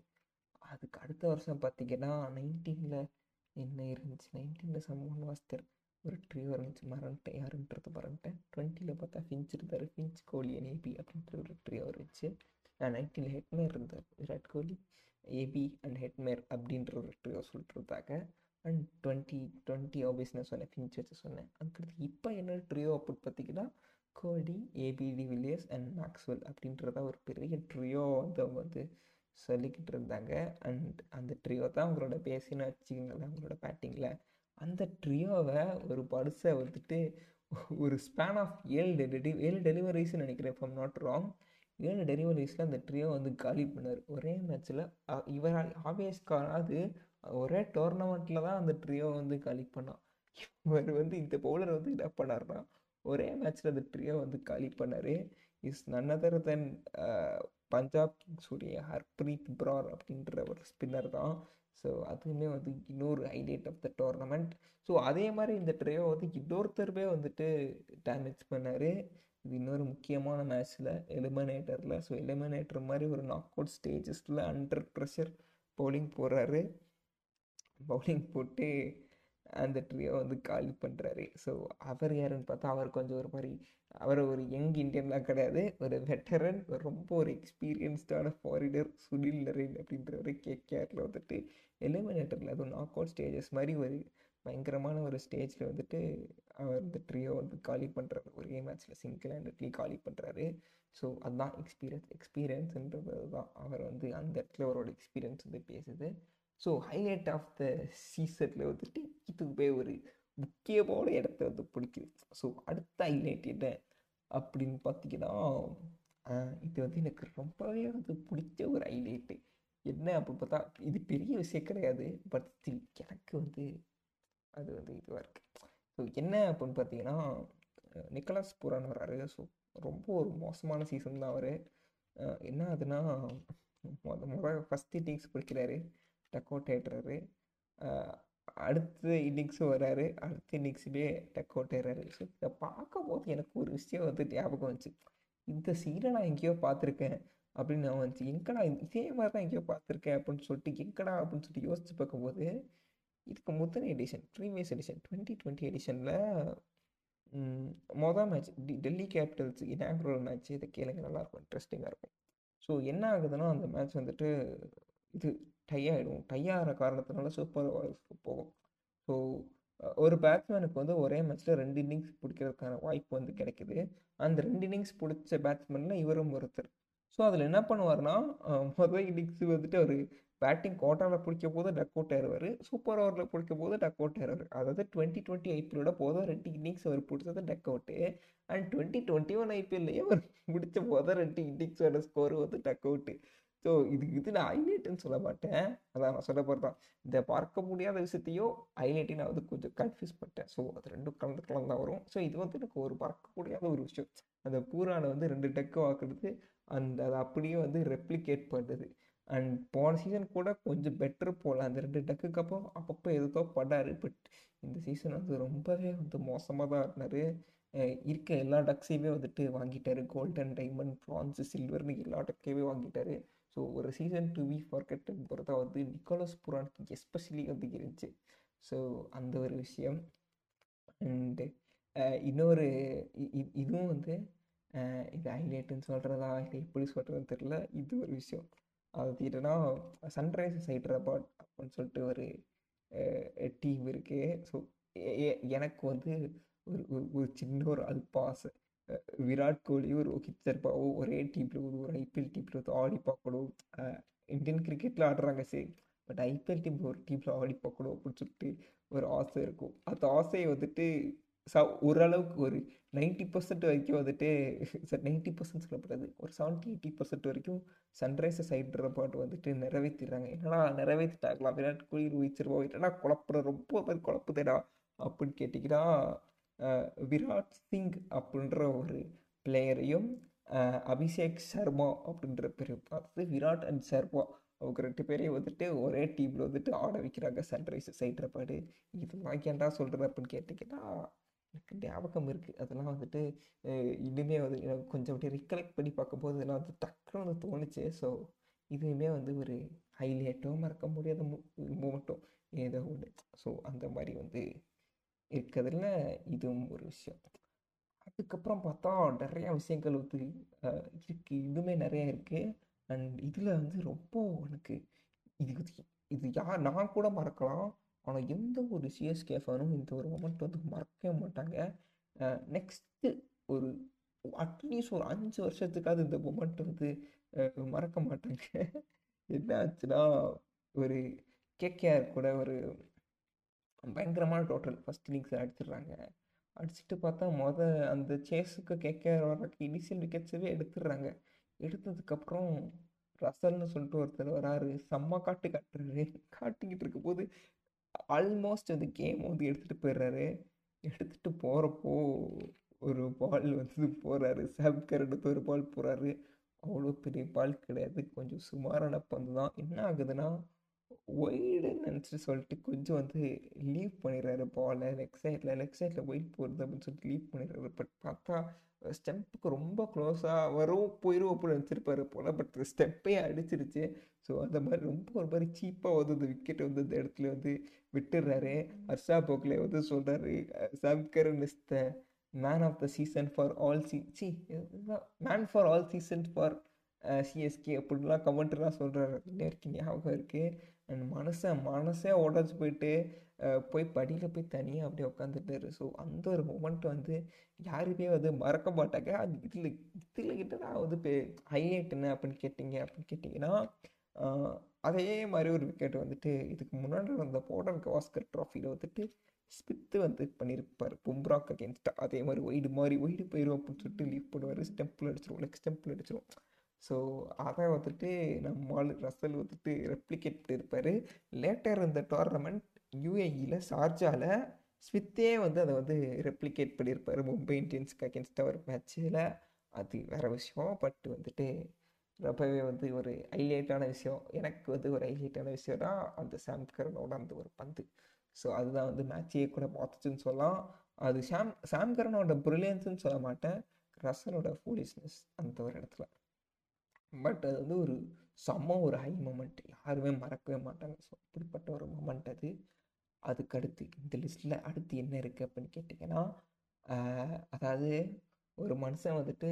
அதுக்கு அடுத்த வருஷம் பார்த்தீங்கன்னா நைன்டீனில் என்ன இருந்துச்சு? நைன்டீனில் சம்மன் வாஸ்தர் ஒரு ட்ரீவர் இருந்துச்சு மறந்துட்டேன் யாருன்றது மறந்துட்டேன் டுவெண்ட்டியில் பார்த்தா ஃபின்ச் இருந்தார் ஃபின்ச் கோலி அண்ட் ஏபி அப்படின்ற ஒரு ட்ரியோ இருந்துச்சு நைன்டீனில் ஹெட்மேர் இருந்தார் Virat Kohli AB and Hetmyer அப்படின்ற ஒரு ட்ரீவர் சொல்லிட்டு இருந்தாங்க அண்ட் டுவெண்ட்டி டுவெண்ட்டி ஆபியஸ் நான் சொன்னேன் ஃபின்ச் வச்சு சொன்னேன் அதுக்கடுத்து இப்போ என்ன ட்ரியோ அப்படி பார்த்தீங்கன்னா Kohli ABD Villiers and Maxwell அப்படின்றத ஒரு பெரிய ட்ரியோ வந்து அவங்க வந்து சொல்லிக்கிட்டு இருந்தாங்க அண்ட் அந்த ட்ரியோ தான் அவங்களோட பேசின்னு வச்சுக்கிங்களேன் அவங்களோட பேட்டிங்கில் அந்த ட்ரியோவை ஒரு படுசை வந்துட்டு ஒரு ஸ்பேன் ஆஃப் ஏழு டெலிவரி ஏழு டெலிவரிஸ்ன்னு நினைக்கிறேன் இப்போ நாட் ராங் ஏழு டெலிவரிஸில் அந்த ட்ரியோ வந்து காலி பண்ணார். ஒரே மேட்ச்சில் இவரால் ஆவேஸ்காராது ஒரே டோர்னமெண்ட்டில் தான் அந்த ட்ரியோ வந்து காலி பண்ணான் இவர் வந்து இந்த பவுலர் வந்து என்ன பண்ணார்னா ஒரே மேட்ச்சில் அந்த ட்ரியோ வந்து காலி பண்ணார். Is none other than Punjab கிங்ஸுடைய Harpreet Brar அப்படின்ற ஒரு ஸ்பின்னர் தான். ஸோ அதுவுமே வந்து இன்னொரு highlight of the tournament so அதே மாதிரி இந்த ட்ரையோ வந்து இன்னொருத்தருமே வந்துட்டு டேமேஜ் பண்ணார். இது இன்னொரு முக்கியமான மேட்ச்சில் எலிமினேட்டரில் ஸோ எலிமினேட்டர் மாதிரி ஒரு நாக் அவுட் ஸ்டேஜஸில் அண்டர் ப்ரெஷர் பவுலிங் போடுறாரு பவுலிங் போட்டு அந்த ட்ரீயை வந்து காலி பண்ணுறாரு ஸோ அவர் யாருன்னு பார்த்தா அவர் கொஞ்சம் ஒரு மாதிரி அவர் ஒரு யங் இந்தியன்லாம் கிடையாது. ஒரு வெட்டரன் ரொம்ப ஒரு எக்ஸ்பீரியன்ஸ்டான ஃபாரினர் சுனில் நரேன் அப்படின்றவர் கேகேஆரில் வந்துட்டு எலிமினேட்டரில் அதுவும் நாக் அவுட் ஸ்டேஜஸ் மாதிரி ஒரு பயங்கரமான ஒரு ஸ்டேஜில் வந்துட்டு அவர் இந்த ட்ரியோ வந்து காலி பண்ணுறாரு ஒரே மேட்ச்சில் சிங்கிள் ஹேண்டட்லி காலி பண்ணுறாரு ஸோ அதுதான் எக்ஸ்பீரியன்ஸ் எக்ஸ்பீரியன்ஸுன்றது தான். அவர் வந்து அந்த இடத்துல அவரோட எக்ஸ்பீரியன்ஸ் வந்து பேசுது. ஸோ ஹைலைட் ஆஃப் த சீசனில் வந்துட்டு இதுக்கு போய் ஒரு முக்கியமான இடத்த வந்து பிடிக்குது. ஸோ அடுத்த ஹைலைட் என்ன அப்படின்னு பார்த்தீங்கன்னா இது வந்து எனக்கு ரொம்பவே வந்து பிடிச்ச ஒரு ஹைலைட்டு என்ன அப்படின்னு பார்த்தா இது பெரிய விஷயம் கிடையாது. பட் ஸ்டில் எனக்கு வந்து அது வந்து இதுவாக இருக்குது ஸோ என்ன அப்படின்னு பார்த்தீங்கன்னா நிக்கலாஸ் புரான் வர்றாரு ஸோ ரொம்ப ஒரு மோசமான சீசன் தான் அவர். என்ன ஆகுதுன்னா முத முத ஃபஸ்ட் இன்னிங்ஸ் பிடிக்கிறாரு. டக் அவுட் அடுத்த இன்னிங்ஸும் வராரு. அடுத்த இன்னிங்ஸுமே டக் அவுட் ஸோ இதை பார்க்கும்போது எனக்கு ஒரு விஷயம் வந்து ஞாபகம் வந்துச்சு. இந்த சீனை நான் எங்கேயோ பார்த்துருக்கேன். அப்படின்னு நான் வந்துச்சு எங்கடா இதே மாதிரி தான் எங்கேயோ பார்த்துருக்கேன் அப்படின்னு சொல்லிட்டு எங்கடா? அப்படின்னு சொல்லிட்டு யோசிச்சு பார்க்கும்போது இதுக்கு முத்தனை edition previous edition twenty twenty எடிஷனில் மொதல் match Delhi Capitals inaugural match இதை கேளுங்க நல்லாயிருக்கும் இன்ட்ரெஸ்டிங்காக இருக்கும். ஸோ என்ன ஆகுதுன்னா அந்த மேட்ச் வந்துட்டு இது டை ஆகிடும் டை ஆகிற காரணத்தினால சூப்பர் ஓவர்ஸ்க்கு போகும். ஸோ ஒரு பேட்ஸ்மேனுக்கு வந்து ஒரே மேட்ச்சில் ரெண்டு இன்னிங்ஸ் பிடிக்கிறதுக்கான வாய்ப்பு வந்து கிடைக்குது. அந்த ரெண்டு இன்னிங்ஸ் பிடிச்ச பேட்ஸ்மேனில் இவரும் ஒருத்தர். ஸோ அதில் என்ன பண்ணுவார்னா முதல் இன்னிங்ஸ் வந்துட்டு அவர் பேட்டிங் கோட்டாவில் பிடிக்க போது டக் அவுட் ஆயிடுவார் சூப்பர் ஓவரில் பிடிக்க போது டக் அவுட் ஆயிடுவார் அதாவது டுவெண்ட்டி டுவெண்ட்டி ஐபிஎலோட போதும் ரெண்டு இன்னிங்ஸ் அவர் பிடிச்சது duck out and twenty twenty one ஐபிஎல்லையே அவர் பிடிச்ச போதும் ரெண்டு இன்னிங்ஸோட ஸ்கோர் வந்து டக் அவுட்டு ஸோ இது இது நான் ஹைலைட்டுன்னு சொல்ல மாட்டேன். அதான் நான் சொல்ல போகிறது தான். இந்த பார்க்க முடியாத விஷயத்தையும் ஹைலைட்டையும் நான் வந்து கொஞ்சம் கன்ஃபியூஸ் பண்ணிட்டேன் ஸோ அது ரெண்டும் கலந்து கலந்து தான் வரும். ஸோ இது வந்து எனக்கு ஒரு பார்க்க முடியாத ஒரு விஷயம். அந்த பூரானை வந்து ரெண்டு டக்கு வாக்குறது அந்த அதை அப்படியே வந்து ரெப்ளிகேட் பண்ணுது. அண்ட் போன சீசன் கூட கொஞ்சம் பெட்டர் போகலாம் அந்த ரெண்டு டக்குக்கு அப்புறம் அப்பப்போ எதுக்கோ படாரு பட் இந்த சீசன் வந்து ரொம்பவே வந்து மோசமாக தான் இருந்தார் இருக்க எல்லா டக்ஸையுமே வந்துட்டு வாங்கிட்டாரு. கோல்டன் டைமண்ட் ப்ரான்ஸு சில்வர்னு எல்லா டக்கையுமே வாங்கிட்டாரு. ஸோ ஒரு சீசன் டு பி ஃபார்கெட்டன் பொறுத்தா வந்து நிக்கோலஸ் புரானுக்கு எஸ்பெஷலி வந்து இருந்துச்சு. ஸோ அந்த ஒரு விஷயம். அண்டு இன்னொரு இதுவும் வந்து இது ஹைலைட்டுன்னு சொல்கிறதா இல்லை எப்படி சொல்கிறதுன்னு தெரில இது ஒரு விஷயம். அது என்னன்னா சன்ரைசர்ஸ் ஹைட்ராபாத் அப்படின்னு சொல்லிட்டு ஒரு டீம் இருக்குது ஸோ எனக்கு வந்து ஒரு ஒரு ஒரு சின்ன ஒரு அல்பாசை விராட் கோலியும் ரோஹித் சர்மாவோ ஒரே டீமில் ஒரு ஒரு ஐபிஎல் டீமில் வந்து ஆடி பார்க்கணும். இந்தியன் கிரிக்கெட்டில் ஆடுறாங்க சரி பட் ஐபிஎல் டீம் ஒரு டீமில் ஆடி பார்க்கணும் அப்படின்னு சொல்லிட்டு ஒரு ஆசை இருக்கும். அந்த ஆசையை வந்துட்டு ச ஓரளவுக்கு ஒரு நைன்ட்டி பர்சன்ட் வரைக்கும் வந்துட்டு சார் நைன்ட்டி பர்சன்ட் சொல்லப்படாது. ஒரு செவன்ட்டி எயிட்டி பர்சன்ட் வரைக்கும் சன்ரைசர்ஸ் பாட்டு வந்துட்டு நிறைவேற்றிடுறாங்க என்னன்னா நிறைவேற்றிட்டாங்களா விராட் கோலி ரோஹித் சர்மா என்னன்னா குழப்புற? ரொம்ப மாதிரி குழப்புதேடா அப்படின்னு கேட்டிங்கன்னா விராட் சிங் அப்படின்ற ஒரு பிளேயரையும் அபிஷேக் சர்மா அப்படின்ற பேர் பார்த்து விராட் அண்ட் சர்மா அவங்க ரெண்டு பேரையும் வந்துட்டு ஒரே டீமில் வந்துட்டு ஆட வைக்கிறாங்க சன்ரைசர்ஸ் பாடு இதெல்லாம் ஏன்டா சொல்கிறது அப்படின்னு கேட்டிங்கன்னா எனக்கு ஞாபகம் இருக்குது அதெல்லாம் வந்துட்டு இன்னுமே வந்து எனக்கு கொஞ்சம் அப்படியே ரிகலெக்ட் பண்ணி பார்க்கும்போது இதெல்லாம் வந்து டக்குன்னு வந்து தோணுச்சு. ஸோ இதுவுமே வந்து ஒரு ஹைலைட்டோ மறக்க முடியாத மூமெண்ட்டும் ஏதோ ஒன்று ஸோ அந்த மாதிரி வந்து இருக்கிறதுல இதுவும் ஒரு விஷயம். அதுக்கப்புறம் பார்த்தா நிறையா விஷயங்கள் வந்து இருக்குது இதுவுமே நிறையா இருக்குது அண்ட் இதில் வந்து ரொம்ப எனக்கு இது இது யார் நான் கூட மறக்கலாம். ஆனால் எந்த ஒரு சிஎஸ்கே ஃபேனும் இந்த ஒரு மொமெண்ட் வந்து மறக்கவே மாட்டாங்க. நெக்ஸ்ட்டு ஒரு அட்லீஸ்ட் ஒரு அஞ்சு வருஷத்துக்காவது இந்த மொமெண்ட் வந்து மறக்க மாட்டாங்க. என்ன ஆச்சுன்னா ஒரு கேகேஆர் கூட ஒரு பயங்கரமான டோட்டல் ஃபஸ்ட் இன்னிங்ஸ் அடிச்சிடுறாங்க. அடிச்சுட்டு பார்த்தா மொதல் அந்த சேஸுக்கு கேகேஆர் வர்றதுக்கு இனிஷியல் விக்கெட்ஸவே எடுத்துடுறாங்க. எடுத்ததுக்கப்புறம் ரசல்னு சொல்லிட்டு ஒருத்தர் வராரு. செம்ம காட்டு காட்டுறாரு. காட்டிக்கிட்டு இருக்கும்போது ஆல்மோஸ்ட் அந்த கேம் வந்து எடுத்துகிட்டு போயிடுறாரு. எடுத்துகிட்டு போகிறப்போ ஒரு பால் வந்து போகிறாரு சாப்கர் எடுத்து ஒரு பால் போகிறாரு அவ்வளோ பெரிய பால் கிடையாது. கொஞ்சம் சுமாரான பந்து தான் என்ன ஆகுதுன்னா ஒய்டுன்னு நினச்சிட்டு சொல்லிட்டு கொஞ்சம் வந்து லீவ் பண்ணிடுறாரு பாலை லெக் சைடில் லெக் சைடில் ஒயிட் போடுது அப்படின்னு சொல்லிட்டு லீவ் பண்ணிடுறாரு. பட் பார்த்தா ஸ்டெம்புக்கு ரொம்ப க்ளோஸாக வரும் போயிடும் அப்படின்னு நினச்சிருப்பாரு போல். பட் ஸ்டெப்பே அடிச்சிருச்சு. ஸோ அந்த மாதிரி ரொம்ப ஒரு மாதிரி சீப்பாக வந்து அந்த விக்கெட் வந்து இந்த இடத்துல வந்து விட்டுடுறாரு. ஹர்ஷா போக்லே வந்து சொல்கிறாரு Sam Curran is the man of the season for all C C man for all season for CSK அப்படின்லாம் கமெண்ட்லாம் சொல்கிறாரு இன்னும் ஞாபகம் இருக்குது அண்ட் மனசை மனசே உடச்சி போயிட்டு போய் படியில் போய் தனியாக அப்படியே உட்காந்துட்டாரு ஸோ அந்த ஒரு மூமெண்ட் வந்து யாருமே வந்து மறக்க மாட்டாங்க. அது இதில் இதில் கிட்ட நான் வந்து இப்போ ஹைலைட் என்ன அப்படின்னு கேட்டிங்க அப்படின்னு கேட்டிங்கன்னா அதே மாதிரி ஒரு விக்கெட் வந்துட்டு இதுக்கு முன்னாடி நடந்த போர்டர் கவாஸ்கர் ட்ராஃபியில் வந்துட்டு ஸ்பித்து வந்து பண்ணியிருப்பார். பும்ராக் அகேன்ஸ்டாக அதே மாதிரி ஒயிடு மாதிரி ஒயிடு போயிடும் அப்படின்னு சொல்லிட்டு லீவ் போடுவார் ஸ்டெம்பில் அடிச்சிரும் லெக் ஸ்டெம்பில் அடிச்சிரும். ஸோ அதை வந்துட்டு நம்ம ரசல் வந்துட்டு ரெப்ளிகேட் பண்ணியிருப்பார் லேட்டர் இந்த டோர்னமெண்ட் யூஏஇயில் ஷார்ஜாவில் ஸ்மித்தே வந்து அதை வந்து ரெப்ளிகேட் பண்ணியிருப்பார் மும்பை இந்தியன்ஸ்க்கு அகேன்ஸ்டாக ஒரு மேட்ச்சில் அது வேறு விஷயம். பட் வந்துட்டு ரொம்பவே வந்து ஒரு ஹைலைட்டான விஷயம். எனக்கு வந்து ஒரு ஹைலைட்டான விஷயம்னா அந்த சாம்கரனோட அந்த ஒரு பந்து. ஸோ அதுதான் வந்து மேட்சையே கூட பார்த்துச்சுன்னு சொல்லலாம். அது சாம் சாம் கரனோட ப்ரில்லியன்ஸ்னு சொல்ல மாட்டேன். ரசலோட ஃபூலிஷ்னஸ் அந்த ஒரு இடத்துல. பட் அது வந்து ஒரு செம்ம ஒரு ஹை மூமெண்ட் யாருமே மறக்கவே மாட்டாங்க. ஸோ அப்படிப்பட்ட ஒரு மூமெண்ட் அது. அதுக்கடுத்து இந்த லிஸ்ட்டில் அடுத்து என்ன இருக்குது அப்படின்னு கேட்டிங்கன்னா அதாவது ஒரு மனுஷன் வந்துட்டு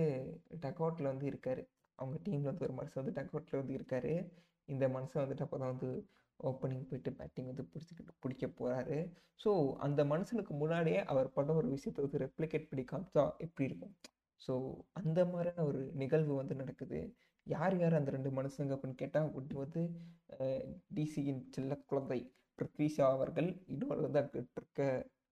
டக்அவுட்டில் வந்து இருக்கார். அவங்க டீமில் வந்து ஒரு மனுஷன் வந்து டக்அவுட்டில் வந்து இருக்கார். இந்த மனுஷன் வந்துட்டு அப்போ தான் வந்து ஓப்பனிங் போயிட்டு பேட்டிங் வந்து பிடிச்சிக்கிட்டு பிடிக்க போகிறாரு ஸோ அந்த மனுஷனுக்கு முன்னாடியே அவர் பண்ண ஒரு விஷயத்தை வந்து ரெப்ளிகேட் பண்ணி காமிச்சா எப்படி இருக்கும்? ஸோ அந்த மாதிரியான ஒரு நிகழ்வு வந்து நடக்குது. யார் யார் அந்த ரெண்டு மனுஷங்க அப்படின்னு கேட்டால் ஒன்று வந்து டிசியின் செல்ல குழந்தை பிருத்விஷா அவர்கள் இன்னொரு வந்து அங்கே இருக்க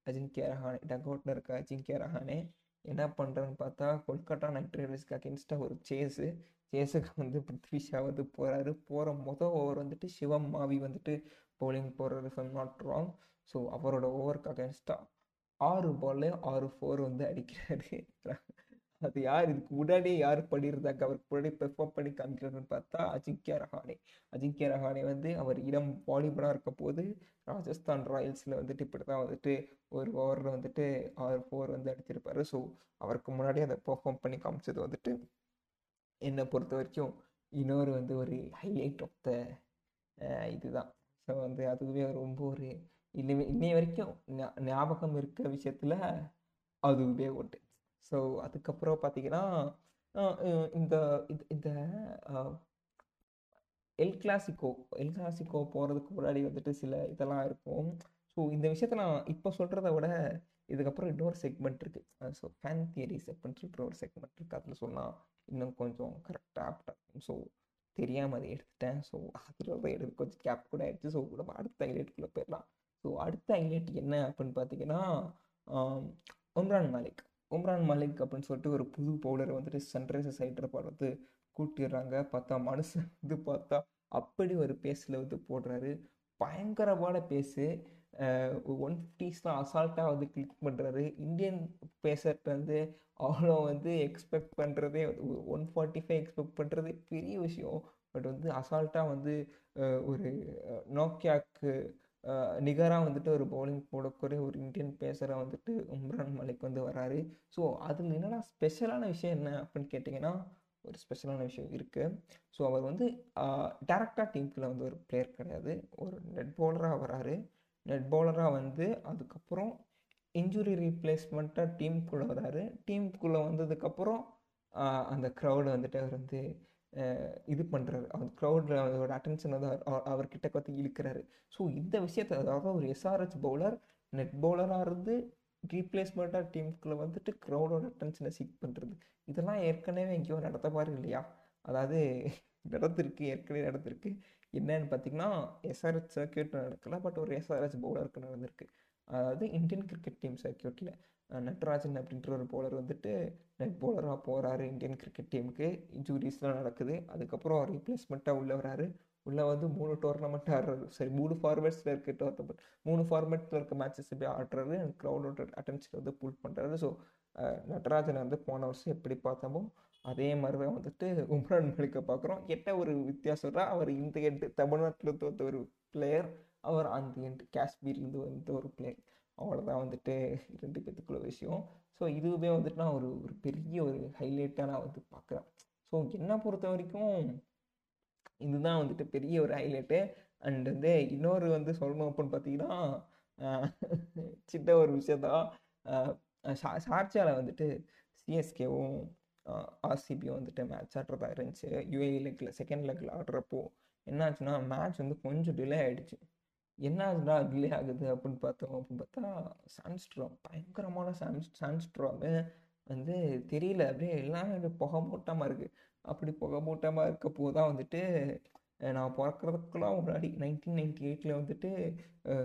அஜிங்கே ரஹானே டக்அவுட்டில் இருக்க அஜிங்கே ரஹானே என்ன பண்ணுறான்னு பார்த்தா கொல்கட்டா நைட் ரைடர்ஸ்க்கு அகேன்ஸ்டாக ஒரு சேஸு சேஸுக்கு வந்து பிருத்விஷா வந்து போகிறாரு போகிற மொதல் ஓவர் வந்துட்டு சிவம் மாவி வந்துட்டு பவுலிங் போடுறாரு. ஃப்ரம் நாட் ராங் ஸோ அவரோட ஓவருக்கு அகேன்ஸ்டாக ஆறு பால்லையும் ஆறு ஃபோர் வந்து அடிக்கிறாரு. அது யார்? இதுக்கு உடனே யார் பண்ணியிருந்தாங்க? அவருக்கு முன்னாடி பெர்ஃபார்ம் பண்ணி காமிக்கிறதுன்னு பார்த்தா அஜிங்கியா ரஹானே. அஜிங்கியா ரஹானே வந்து அவர் இளம் வாலிபராக இருக்க போது ராஜஸ்தான் ராயல்ஸில் வந்துட்டு இப்படி தான் வந்துட்டு ஒரு ஓவரில் வந்துட்டு ஆறு ஃபோர் வந்து அடிச்சிருப்பார். ஸோ அவருக்கு முன்னாடி அதை பெர்ஃபார்ம் பண்ணி காமிச்சது வந்துட்டு என்னை பொறுத்த வரைக்கும் இன்னொரு வந்து ஒரு ஹைலைட் ஆஃப் த இதுதான். ஸோ வந்து அதுவே ரொம்ப ஒரு இன்னி இன்னைய வரைக்கும் ஞாபகம் இருக்க விஷயத்தில் அதுவே ஒன்று ஸோ அதுக்கப்புறம் பார்த்தீங்கன்னா இந்த இந்த- இந்த எல் கிளாசிக்கோ எல் கிளாசிக்கோ போகிறதுக்கு முன்னாடி வந்துட்டு சில இதெல்லாம் இருக்கும். ஸோ இந்த விஷயத்த நான் இப்போ சொல்கிறத விட இதுக்கப்புறம் இன்னொரு செக்மெண்ட் இருக்குது ஸோ ஃபேன் தியரிஸ் அப்படின்னு சொல்லிட்டு ஒரு செக்மெண்ட் இருக்குது அதில் சொன்னால் இன்னும் கொஞ்சம் கரெக்டாக ஆப்டாக இருக்கும். ஸோ தெரியாமல் அதை எடுத்துட்டேன். ஸோ அதில் தான் எடுத்து கொஞ்சம் கேப் கூட ஆயிடுச்சு. ஸோ நம்ம அடுத்த ஐலேட்டுக்குள்ளே போயிடலாம். ஸோ அடுத்த ஐலேட் என்ன அப்படின்னு பார்த்தீங்கன்னா உம்ரான் மாலிக். உம்ரான் மலிக் அப்படின்னு சொல்லிட்டு ஒரு புது பவுலரை வந்துட்டு சன்ரைசர்ஸ் ஹைதராபாத் வந்து கூட்டிடுறாங்க பார்த்தா மனுஷன் வந்து பார்த்தா அப்படி ஒரு பேஸில் வந்து போடுறாரு. பயங்கரமான பேஸு ஒன் ஃபிஃப்டிஸ்லாம் அசால்ட்டாக வந்து கிளிக் பண்ணுறாரு இந்தியன் பேசர்கிட்ட வந்து அவ்வளோ வந்து எக்ஸ்பெக்ட் பண்ணுறதே ஒன் ஃபார்ட்டி ஃபைவ் எக்ஸ்பெக்ட் பண்ணுறதே பெரிய விஷயம். பட் வந்து அசால்ட்டாக வந்து ஒரு நோக்கியாக்கு நிகராக வந்துட்டு ஒரு பவுலிங் போடக்கூடிய ஒரு இந்தியன் பேசராக வந்துட்டு உம்ரான் மலிக் வந்து வராரு. ஸோ அதில் என்னென்னா ஸ்பெஷலான விஷயம் என்ன அப்படின்னு கேட்டிங்கன்னா ஒரு ஸ்பெஷலான விஷயம் இருக்குது ஸோ அவர் வந்து டேரக்டாக டீமுக்குள்ளே வந்து ஒரு பிளேயர் கிடையாது. ஒரு நெட் பவுலராக வராரு. நெட் பவுலராக வந்து அதுக்கப்புறம் இன்ஜுரி ரீப்ளேஸ்மெண்ட்டாக டீமுக்குள்ளே வராரு. டீமுக்குள்ளே வந்ததுக்கப்புறம் அந்த க்ரௌடு வந்துட்டு அவர் வந்து இது பண்ணுறாரு அந்த க்ரௌடில் அவரோட அட்டென்ஷன் தான் அவர் அவர்- அவர்கிட்ட பார்த்து இழுக்கிறாரு. ஸோ இந்த விஷயத்தை அதாவது ஒரு எஸ்ஆர்ஹெச் பவுலர் நெட் பவுலராக இருந்து ரீப்ளேஸ்மெண்ட்டாக டீமுக்குள்ளே வந்துட்டு க்ரௌடோட அட்டென்ஷனை சீக் பண்ணுறது இதெல்லாம் ஏற்கனவே எங்கேயோ நடத்த இல்லையா? அதாவது நடந்திருக்கு ஏற்கனவே நடந்திருக்கு. என்னன்னு பார்த்தீங்கன்னா எஸ்ஆர்ஹெச் சர்க்கியூட் நடக்கல பட் ஒரு எஸ்ஆர்ஹெச் பவுலருக்கு நடந்திருக்கு. அதாவது இந்தியன் கிரிக்கெட் டீம் சர்க்கியூட்டில் நட்ராஜன் அப்படின்ற ஒரு பவுலர் வந்துட்டு நெட் பவுலராக போகிறாரு இந்தியன் கிரிக்கெட் டீமுக்கு இன்ஜூரிஸ்லாம் நடக்குது. அதுக்கப்புறம் ரீப்ளேஸ்மெண்ட்டாக உள்ளே வராரு. உள்ளே வந்து மூணு டோர்னமெண்ட் ஆடுறாரு. சரி மூணு ஃபார்மேட்ஸில் இருக்க டோர்னமெண்ட் மூணு ஃபார்மேட்ஸில் இருக்க மேட்சஸ் போய் ஆடுறாரு. க்ரௌடோட அட்டென்ஷன் வந்து புல் பண்ணுறாரு ஸோ நட்ராஜனை வந்து போன வருஷம் எப்படி பார்த்தோமோ அதே மாதிரி தான் வந்துட்டு உம்ரான் மலிக்கை பார்க்குறோம். என்ன ஒரு வித்தியாசம்னா அவர் இந்த எண்டு தமிழ்நாட்டில் தோற்ற ஒரு பிளேயர் அவர் அந்த எண்டு காஷ்மீர்லேருந்து வந்த ஒரு பிளேயர் அவ்வளோதான் வந்துட்டு ரெண்டு பேத்துக்குள்ள விஷயம். ஸோ இதுவே வந்துட்டு நான் ஒரு ஒரு பெரிய ஒரு ஹைலைட்டாக நான் வந்து பார்க்குறேன் ஸோ என்னை பொறுத்த வரைக்கும் இதுதான் வந்துட்டு பெரிய ஒரு ஹைலைட்டு அண்ட் வந்து இன்னொரு வந்து சொல்லணும் அப்படின்னு பார்த்தீங்கன்னா சின்ன ஒரு விஷயந்தான் ஷார்ஜாவில் வந்துட்டு சிஎஸ்கேவும் ஆர்சிபியும் வந்துட்டு மேட்ச் ஆடுறதா இருந்துச்சு. யூஏ லெக்கில் செகண்ட் லெக்கில் ஆடுறப்போ என்னாச்சுன்னா மேட்ச் வந்து கொஞ்சம் டிலே ஆகிடுச்சு என்ன ஆகுதுடா டிலே ஆகுது அப்படின்னு பார்த்தோம் அப்படின்னு பார்த்தா சான்ஸ்ட்ராம் பயங்கரமான சான்ஸ் சான்ஸ்ட்ராமு வந்து தெரியல. அப்படியே எல்லாமே அப்படியே புகை மூட்டமாக இருக்குது அப்படி புகை மூட்டமாக இருக்கப்போ தான் வந்துட்டு நான் பிறக்கிறதுக்குலாம் முன்னாடி நைன்டீன் நைன்டி எயிட்டில் வந்துட்டு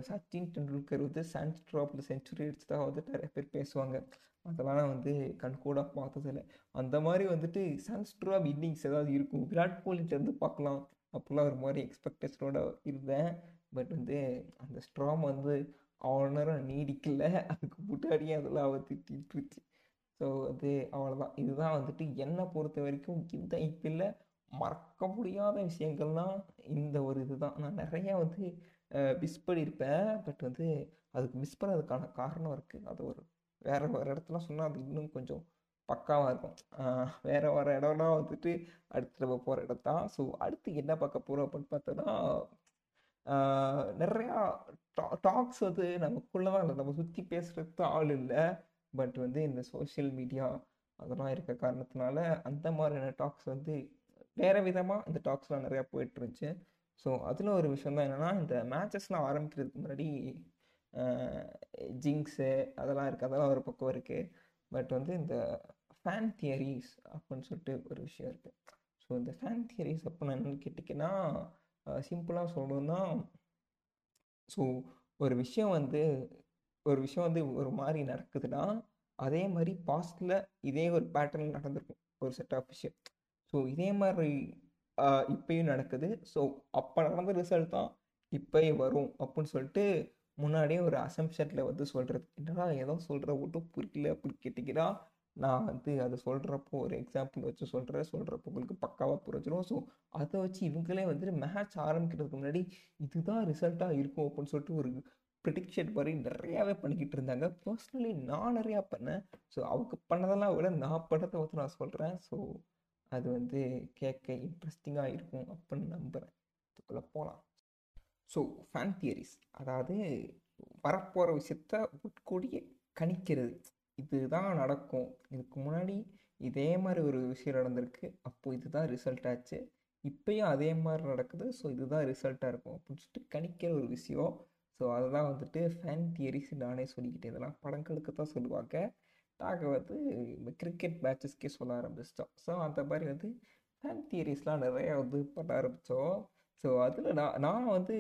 சச்சின் டெண்டுல்கர் வந்து சான்ஸ்ட்ராப்பில் செஞ்சுரி அடிச்சு தான் வந்துட்டு நிறைய பேர் பேசுவாங்க. அதெல்லாம் நான் வந்து கண்கூடாக பார்த்ததில்ல. அந்த மாதிரி வந்துட்டு சான்ஸ்ட்ராப் இன்னிங்ஸ் ஏதாவது இருக்கும். விராட் கோலிட்டேருந்து பார்க்கலாம். அப்படிலாம் ஒரு மாதிரி எக்ஸ்பெக்டேஷனோட இருந்தேன். பட் வந்து அந்த ஸ்ட்ராம் வந்து அவ்வளோ நேரம் நீடிக்கல. அதுக்கு முன்னாடியே அதெல்லாம் அவள் திட்டிருச்சு ஸோ வந்து அவ்வளோதான் இதுதான் வந்துட்டு என்னை பொறுத்த வரைக்கும் இந்த ஐபிஎல்ல மறக்க முடியாத விஷயங்கள்லாம் இந்த ஒரு இதுதான். நான் நிறையா வந்து மிஸ் பண்ணியிருப்பேன். பட் வந்து அதுக்கு மிஸ் பண்ணதுக்கான காரணம் இருக்குது அது ஒரு வேறு ஒரு இடத்துல சொன்னால் அது இன்னும் கொஞ்சம் பக்காவாக இருக்கும். வேறு வர இடம்லாம் இடம்னா வந்துட்டு அடுத்து நம்ம போகிற இடம் தான் ஸோ அடுத்து என்ன பார்க்க போகிறோம் அப்படின்னு பார்த்தோன்னா நிறையா நிறையா டாக்ஸ் வந்து நமக்குள்ள தான் இல்லை நம்ம சுற்றி பேசுகிறதுக்கு ஆள் இல்லை. பட் வந்து இந்த சோஷியல் மீடியா அதெல்லாம் இருக்க காரணத்தினால அந்த மாதிரியான டாக்ஸ் வந்து வேறு விதமாக இந்த டாக்ஸ்லாம் நிறையா போயிட்டுருந்துச்சு. ஸோ அதில் ஒரு விஷயம் தான் என்னென்னா இந்த மேட்சஸ்லாம் ஆரம்பிக்கிறதுக்கு முன்னாடி ஜிங்ஸு அதெல்லாம் இருக்குது அதெல்லாம் ஒரு பக்கம் இருக்குது பட் வந்து இந்த ஃபேன் தியரிஸ் அப்படின்னு சொல்லிட்டு ஒரு விஷயம் இருக்குது ஸோ இந்த ஃபேன் தியரிஸ் அப்படின்னு என்னென்னு கேட்டிங்கன்னா சிம்பிளாக சொல்லணும்னா ஸோ ஒரு விஷயம் வந்து ஒரு விஷயம் வந்து ஒரு மாதிரி நடக்குதுன்னா அதே மாதிரி பாஸ்டில் இதே ஒரு பேட்டர்ன் நடந்திருக்கும் ஒரு செட் ஆஃப் விஷயம். ஸோ இதே மாதிரி இப்பயும் நடக்குது. ஸோ அப்போ நடந்த ரிசல்ட் தான் இப்போயே வரும் அப்படின்னு சொல்லிட்டு முன்னாடியே ஒரு அசம்ஷனில் வந்து சொல்கிறது என்னடா ஏதோ சொல்கிற மட்டும் புரியல அப்படின்னு கேட்டிங்கன்னா நான் வந்து அதை சொல்கிறப்போ ஒரு எக்ஸாம்பிள் வச்சு சொல்கிறேன் சொல்கிறப்போ உங்களுக்கு பக்காவாக புரிஞ்சிடும் ஸோ அதை வச்சு இவங்களே வந்துட்டு மேட்ச் ஆரம்பிக்கிறதுக்கு முன்னாடி இதுதான் ரிசல்ட்டாக இருக்கும் அப்படின்னு சொல்லிட்டு ஒரு ப்ரிடிக்ஷன் மாதிரி நிறையாவே பண்ணிக்கிட்டு இருந்தாங்க. பர்சனலி நான் நிறையா பண்ணேன். ஸோ அவங்க பண்ணதெல்லாம் விட நான் பண்ணதை வந்து நான் சொல்கிறேன் ஸோ அது வந்து கேட்க இன்ட்ரெஸ்டிங்காக இருக்கும் அப்படின்னு நம்புகிறேன் இதுக்குள்ளே போகலாம் ஸோ ஃபேன் தியரிஸ் அதாவது வரப்போகிற விஷயத்த உட்கூடிய கணிக்கிறது. இதுதான் நடக்கும். இதுக்கு முன்னாடி இதே மாதிரி ஒரு விஷயம் நடந்திருக்கு. அப்போ இதுதான் ரிசல்ட் ஆச்சு. இப்பயும் அதே மாதிரி நடக்குது. ஸோ இதுதான் ரிசல்ட்டாக இருக்கும் அப்படின்னு சொல்லிட்டு கணிக்கிற ஒரு விஷயம். ஸோ அதுதான் வந்துட்டு ஃபேன் தியரிஸ் நானே சொல்லிக்கிட்டேன். இதெல்லாம் படங்களுக்கு தான் சொல்லுவாங்க. நாங்கள் வந்து கிரிக்கெட் மேட்சஸ்க்கே சொல்ல ஆரம்பிச்சிட்டோம். ஸோ அந்த மாதிரி வந்து ஃபேன் தியரிஸ்லாம் நிறையா வந்து பண்ண ஆரம்பித்தோம் ஸோ அதில் நான் நான் வந்து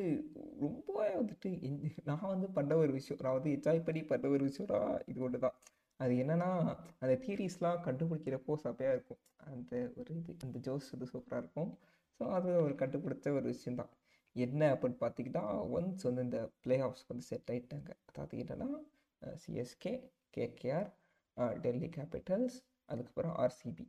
ரொம்பவே வந்துட்டு என்- நான் வந்து பண்ண ஒரு விஷயம். நான் வந்து என்ஜாய் பண்ணி பண்ண ஒரு விஷயம்னா இது ஒன்று தான் அது என்னன்னா அந்த தியரிஸ்லாம் கண்டுபிடிக்கிறப்போ சப்பையாக இருக்கும். அந்த ஒரு இது அந்த ஜோஸ் இது சூப்பராக இருக்கும். ஸோ அது ஒரு கண்டுபிடிச்ச ஒரு விஷயந்தான் என்ன அப்படின்னு பார்த்தீங்கன்னா ஒன்ஸ் வந்து இந்த பிளே ஆஃப்ஸ் வந்து செட் ஆயிட்டாங்க. அதாவது என்னென்னா சிஎஸ்கே கேகேஆர் டெல்லி கேபிட்டல்ஸ் அதுக்கப்புறம் ஆர்சிபி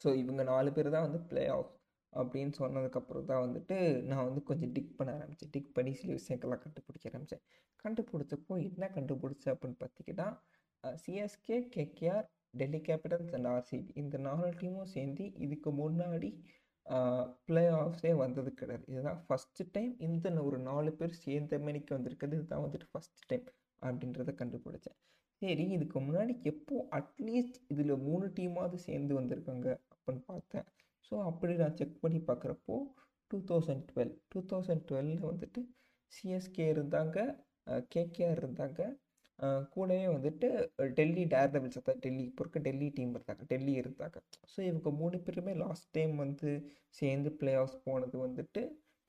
ஸோ இவங்க நாலு பேர் தான் வந்து பிளே ஆஃப் அப்படின்னு சொன்னதுக்கப்புறம் தான் வந்துட்டு நான் வந்து கொஞ்சம் டிக் பண்ண ஆரம்பித்தேன் டிக் பண்ணி சில விஷயங்கள்லாம் கண்டுபிடிக்க ஆரம்பித்தேன் கண்டுபிடிச்சப்போ என்ன கண்டுபிடிச்சேன் அப்படின்னு பார்த்தீங்கன்னா CSK KKR Delhi Capitals and RCB இந்த நாலு டீமும் சேர்ந்து இதுக்கு முன்னாடி பிளே ஆஃப்ஸே வந்தது கிடையாது. இதுதான் ஃபஸ்ட்டு டைம் இந்த ஒரு நாலு பேர் சேர்ந்த மணிக்கு வந்திருக்குது இதுதான் வந்துட்டு ஃபஸ்ட் டைம் அப்படின்றத கண்டுபிடிச்சேன். சரி இதுக்கு முன்னாடி எப்போ அட்லீஸ்ட் இதில் மூணு டீமாவது சேர்ந்து வந்திருக்காங்க அப்படின்னு பார்த்தேன். ஸோ அப்படி நான் செக் பண்ணி பார்க்குறப்போ two thousand twelve two thousand டுவெலில் வந்துட்டு சிஎஸ்கே இருந்தாங்க கேகேஆர் இருந்தாங்க கூடவே வந்துட்டு டெல்லி டேர் டெவில்ஸ் டெல்லி இப்போ இருக்க டெல்லி டீம் இருந்தாங்க டெல்லி இருந்தாங்க. ஸோ இவங்க மூணு பேருமே லாஸ்ட் டைம் வந்து சேர்ந்து பிளே ஆஃப் போனது வந்துட்டு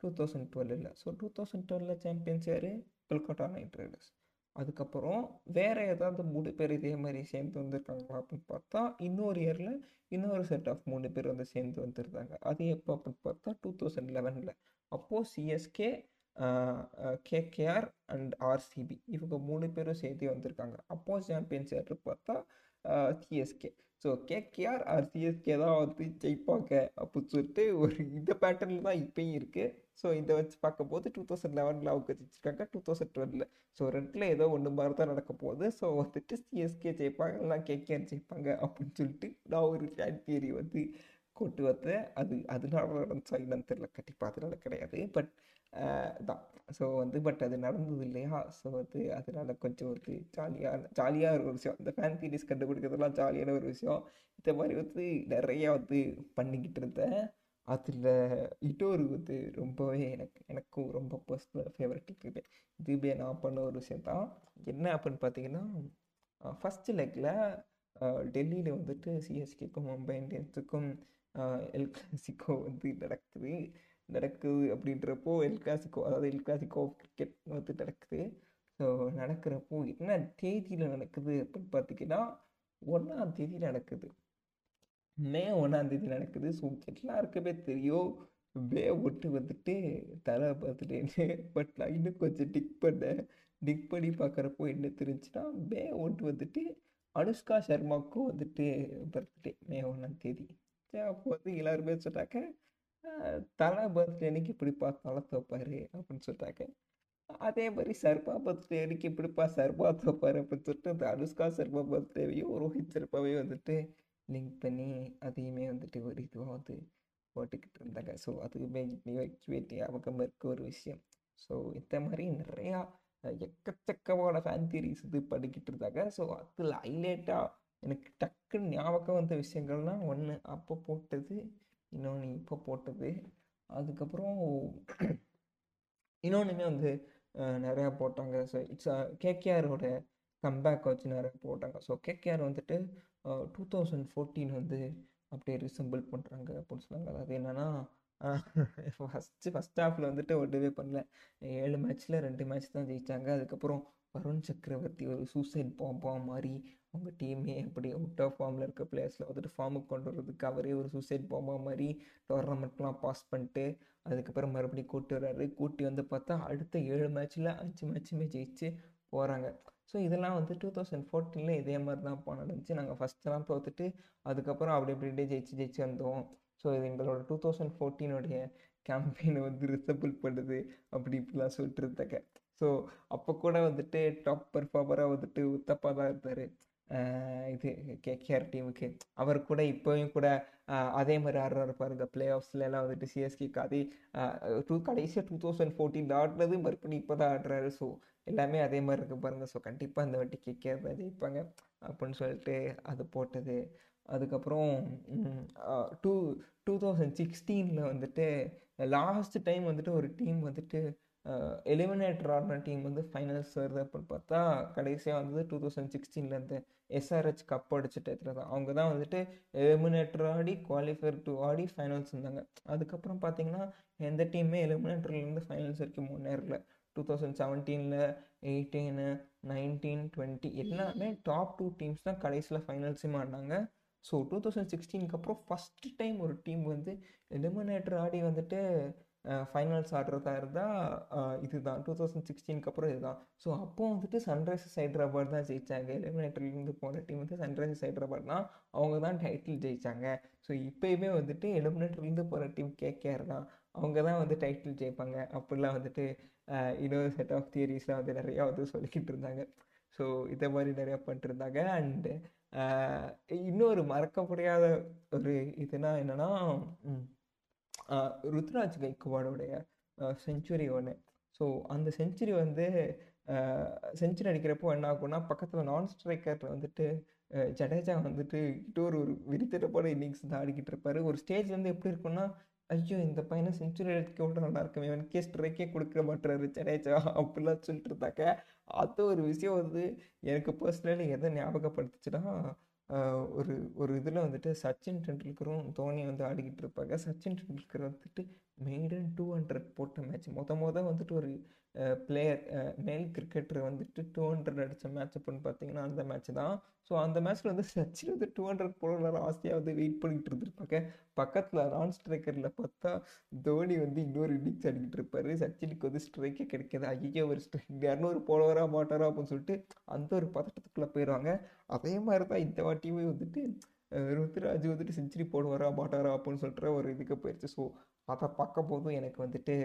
டூ தௌசண்ட் டுவெல்லில் ஸோ டூ தௌசண்ட் டுவெலில் சாம்பியன்ஸ் யார்? Kolkata Knight Riders. அதுக்கப்புறம் வேறு ஏதாவது மூணு பேர் இதே மாதிரி சேர்ந்து வந்திருக்காங்களா அப்படின்னு பார்த்தா இன்னொரு இயரில் இன்னொரு செட் ஆஃப் மூணு பேர் வந்து சேர்ந்து வந்திருந்தாங்க. அது எப்போ அப்படின்னு பார்த்தா டூ தௌசண்ட் லெவனில் அப்போது சிஎஸ்கே கேகேஆர் அண்ட் ஆர்சிபி. இவங்க மூணு பேரும் சேர்த்து வந்திருக்காங்க. அப்போ சாம்பியன்ஸ் யார் பார்த்தா CSK so KKR or CSK தான் வந்து ஜெயிப்பாங்க அப்படின்னு சொல்லிட்டு ஒரு இந்த பேட்டர்னில் தான் இப்பயும் இருக்குது ஸோ இதை வச்சு பார்க்கும்போது டூ தௌசண்ட் லெவனில் அவங்க ஜெயிச்சிருக்காங்க டூ தௌசண்ட் டுவெலில். ஸோ ரெண்டில் ஏதோ ஒன்று மாதிரி தான் நடக்க போகுது. ஸோ வந்துட்டு சிஎஸ்கே ஜெயிப்பாங்க இல்லைனா கேகேஆர் ஜெயிப்பாங்க அப்படின்னு சொல்லிட்டு நான் ஒரு ஃபேன் தியரி வந்து கொண்டு வந்தேன். அது அதனால நடந்துச்சா என்னன்னு தெரியல. கண்டிப்பாக அதனால கிடையாது. பட் தான் ஸோ வந்து பட் அது நடந்தது இல்லையா ஸோ வந்து அதனால கொஞ்சம் வந்து ஜாலியாக ஜாலியாக ஒரு விஷயம். இந்த ஃபேன் தியரிஸ் கண்டுபிடிக்கிறதுலாம் ஜாலியான ஒரு விஷயம். இந்த மாதிரி வந்து நிறையா வந்து பண்ணிக்கிட்டு இருந்தேன். அதில் இன்னொரு வந்து ரொம்பவே எனக்கு எனக்கும் ரொம்ப பர்சனல் ஃபேவரட் இருக்குது. இதுவே நான் பண்ண ஒரு விஷயம் தான் என்ன அப்படின்னு பார்த்தீங்கன்னா ஃபஸ்ட்டு லெக்கில் டெல்லியில் வந்துட்டு சிஎஸ்கேக்கும் மும்பை இந்தியன்ஸுக்கும் எல் கிளாசிக்கோ வந்து நடக்குது. நடக்குது அப்படின்றப்போ எல் கிளாசிக்கோ அதாவது எல் கிளாசிக்கோ கிரிக்கெட் வந்து நடக்குது. ஸோ நடக்கிறப்போ என்ன தேதியில் நடக்குது அப்படின்னு பார்த்தீங்கன்னா ஒன்றாம் தேதி நடக்குது. மே ஒன்றாம் தேதி நடக்குது. ஸோ எல்லாருக்குமே தெரியும் மே ஒட்டு வந்துட்டு தலை பார்த்துட்டேன்னு பட் நான் இன்னும் கொஞ்சம் டிக் பண்ணேன் டிக் பண்ணி பார்க்குறப்போ என்ன தெரிஞ்சுன்னா மே ஒன்று வந்துட்டு அனுஷ்கா சர்மாவுக்கும் வந்துட்டு பர்த்டே மே ஒன்றாம் தேதி. அப்போ வந்து எல்லாருமே சொன்னாங்க தலை பர்த்டே அன்னைக்கு இப்படிப்பா தலை தோப்பார் அப்படின்னு சொல்லிட்டாங்க. அதே மாதிரி சர்பா பர்த்டே அன்னைக்கு இப்படிப்பா சர்பா தோப்பாரு அப்படின்னு சொல்லிட்டு அந்த அனுஷ்கா சர்பா பர்த்டேவையும் ரோஹித் சர்பாவையும் வந்துட்டு லிங்க் பண்ணி அதையுமே வந்துட்டு ஒரு இதுவாக வந்து போட்டுக்கிட்டு இருந்தாங்க. ஸோ அதுவுமே வைக்கவே ஞாபகம் இருக்க ஒரு விஷயம். ஸோ இந்த மாதிரி நிறையா எக்கச்சக்கமான ஃபேன் தியரிஸ் இது பண்ணிக்கிட்டு இருந்தாங்க. ஸோ அதில் ஹைலைட்டாக எனக்கு டக்குன்னு ஞாபகம் வந்த விஷயங்கள்லாம் ஒன்று அப்போ போட்டது இன்னொன்று இப்போ போட்டது. அதுக்கப்புறம் இன்னொன்றுமே வந்து நிறையா போட்டாங்க. ஸோ இட்ஸ் கேகேஆரோட கம்பேக் வச்சு நிறைய போட்டாங்க. ஸோ கேகேஆர் வந்துட்டு டூ தௌசண்ட் ஃபோர்டீன் வந்து அப்படியே ரிசம்பிள் பண்ணுறாங்க அப்படின்னு சொன்னாங்க. அது என்னென்னா ஃபஸ்ட்டு ஃபஸ்ட் ஹாஃபில் வந்துட்டு ஒன்றுமே பண்ணல. ஏழு மேட்ச்சில் ரெண்டு மேட்ச் தான் ஜெயித்தாங்க அதுக்கப்புறம் வருண் சக்கரவர்த்தி ஒரு சூசைட் பாம்பா மாதிரி அவங்க டீமே அப்படி அவுட் ஆஃப் ஃபார்மில் இருக்க பிளேயர்ஸில் வந்துட்டு ஃபார்முக்கு கொண்டு வர்றதுக்கு அவரே ஒரு சூசைட் போமா மாதிரி டோர்னமெண்ட்லாம் பாஸ் பண்ணிட்டு அதுக்கப்புறம் மறுபடியும் கூட்டி வர்றாரு. கூட்டி வந்து பார்த்தா அடுத்த ஏழு மேட்ச்சில் அஞ்சு மேட்ச்சுமே ஜெயிச்சு போகிறாங்க ஸோ இதெல்லாம் வந்து டூ தௌசண்ட் ஃபோர்டீனில் இதே மாதிரி தான் போன நடந்துச்சு நாங்கள் ஃபஸ்ட்டெல்லாம் தோத்துட்டு அதுக்கப்புறம் அப்படி அப்படி அப்படியே ஜெயிச்சு ஜெயிச்சு வந்தோம். ஸோ இது எங்களோட டூ தௌசண்ட் ஃபோர்டீனுடைய கேம்பெயினை வந்து ரிசபிள் பண்ணுது. அப்படி இப்படிலாம் சொல்லிட்டு இருந்தாங்க. ஸோ அப்போ கூட வந்துட்டு டாப் பர்ஃபார்மராக வந்துட்டு உத்தப்பா தான் இருந்தார். இது கேகேஆர் டீமுக்கு. அவர் கூட இப்போயும் கூட அதே மாதிரி ஆடுறாரு பாருங்க. பிளே ஆஃப்ஸ்லாம் வந்துட்டு சிஎஸ்கேக்கு அதே டூ கடைசியாக டூ தௌசண்ட் ஃபோர்டீன் ஆடுனது மறுபடியும் இப்போ தான் ஆடுறாரு. ஸோ எல்லாமே அதே மாதிரி இருக்குது பாருங்க. ஸோ கண்டிப்பாக இந்த வாட்டி கேஆர் தான் ஜெயிப்பாங்க. அப்படின்னு சொல்லிட்டு அது போட்டது. அதுக்கப்புறம் டூ டூ தௌசண்ட் சிக்ஸ்டீனில் வந்துட்டு லாஸ்ட் டைம் வந்துட்டு ஒரு டீம் வந்துட்டு எலிமினேட்டர் ஆடின டீம் வந்து ஃபைனல்ஸ் வருது அப்படின்னு பார்த்தா கடைசியாக வந்து டூ தௌசண்ட் சிக்ஸ்டீன்லேருந்து எஸ்ஆர்ஹெச் கப் அடிச்சுட்டு இடத்துல தான் அவங்க தான் வந்துட்டு எலிமினேட்டர் ஆடி குவாலிஃபயர் டூ ஆடி ஃபைனல்ஸ் இருந்தாங்க. அதுக்கப்புறம் பார்த்தீங்கன்னா எந்த டீமுமே எலிமினேட்டர்லேருந்து ஃபைனல்ஸ் வரைக்கும் முன்னேறல. டூ தௌசண்ட் செவன்டீனில் எயிட்டீனு நைன்டீன் டுவெண்ட்டி எல்லாமே டாப் டூ டீம்ஸ் தான் கடைசியில் ஃபைனல்ஸுமே ஆடினாங்க. ஸோ டூ தௌசண்ட் சிக்ஸ்டீனுக்கு அப்புறம் ஃபஸ்ட்டு டைம் ஒரு டீம் வந்து எலிமினேட்டர் ஆடி வந்துட்டு ஃபைனல்ஸ் ஆடுறதா இருந்தால் இதுதான். டூ தௌசண்ட் சிக்ஸ்டீனுக்கு அப்புறம் இதுதான். ஸோ அப்போ வந்துட்டு சன்ரைசர்ஸ் ஹைட்ராபாத் தான் ஜெயித்தாங்க எலிமினேட்டர்லேருந்து போன டீம் வந்து சன்ரைசர்ஸ் ஹைட்ராபாத் தான் அவங்க தான் டைட்டில் ஜெயித்தாங்க ஸோ இப்போயுமே வந்துட்டு எலிமினேட்டர்லேருந்து போகிற டீம் கேகேஆர் தான். அவங்க தான் வந்து டைட்டில் ஜெயிப்பாங்க. அப்படிலாம் வந்துட்டு இன்னொரு செட் ஆஃப் தியரிஸ்லாம் வந்து நிறையா வந்து சொல்லிக்கிட்டு இருந்தாங்க. ஸோ இதை மாதிரி நிறையா பண்ணிட்டுருந்தாங்க அண்டு இன்னொரு மறக்க முடியாத ஒரு இதுனா என்னென்னா ருத்ராஜ் கைக்குவாடோடைய செஞ்சுரி ஒன்று ஸோ அந்த செஞ்சுரி வந்து செஞ்சுரி அடிக்கிறப்போ என்ன ஆகும்னா பக்கத்தில் நான் ஸ்ட்ரைக்கரில் வந்துட்டு ஜடேஜா வந்துட்டு ஒரு ஒரு போல இன்னிங்ஸ் தான் ஆடிக்கிட்டு இருப்பார். ஒரு ஸ்டேஜ்லேருந்து எப்படி இருக்கும்னா ஐயோ இந்த பையனை செஞ்சுரி அடிக்க விட நல்லா இருக்குமே இவனுக்கே ஸ்ட்ரைக்கே கொடுக்க மாட்டுறாரு ஜடேஜா அப்படிலாம் சொல்லிட்டு இருந்தாக்க அது ஒரு விஷயம் வந்து எனக்கு பர்சனலி எதை ஞாபகப்படுத்துச்சுன்னா ஒரு ஒரு இதில் வந்துட்டு சச்சின் டெண்டுல்கரும் தோனி வந்து ஆடிக்கிட்டு இருப்பாங்க. சச்சின் டெண்டுல்கர் வந்துட்டு மெய்டன் டூ ஹண்ட்ரட் போட்ட மேட்ச் மொத மொதல் வந்துட்டு ஒரு பிளேயர் மேல் கிரிக்கெட்டர் வந்துட்டு டூ ஹண்ட்ரட் அடித்த மேட்ச் அப்படின்னு பார்த்தீங்கன்னா அந்த மேட்ச் தான். ஸோ அந்த மேட்ச்சில் வந்து சச்சின் வந்து டூ ஹண்ட்ரட் போடுற ஆசையாக வந்து வெயிட் பண்ணிக்கிட்டு இருந்திருப்பாங்க. பக்கத்தில் நான் ஸ்ட்ரைக்கரில் பார்த்தா தோனி வந்து இன்னொரு இன்னிங்ஸ் அடிக்கிட்டு இருப்பார். சச்சினுக்கு வந்து ஸ்ட்ரைக்கே கிடைக்காது. ஐயோ ஒரு ஸ்ட்ரைக் இரநூறு போலவரா மாட்டாரா அப்படின்னு சொல்லிட்டு அந்த ஒரு பதட்டத்துக்குள்ளே போயிடுவாங்க. அதே மாதிரி தான் இந்த வாட்டியுமே வந்துட்டு ருத்ராஜ் வந்துட்டு செஞ்சுரி போடுவாரா மாட்டாரா அப்படின்னு சொல்கிற ஒரு இதுக்கு போயிடுச்சு ஸோ அதை பார்க்க போதும் எனக்கு வந்துட்டு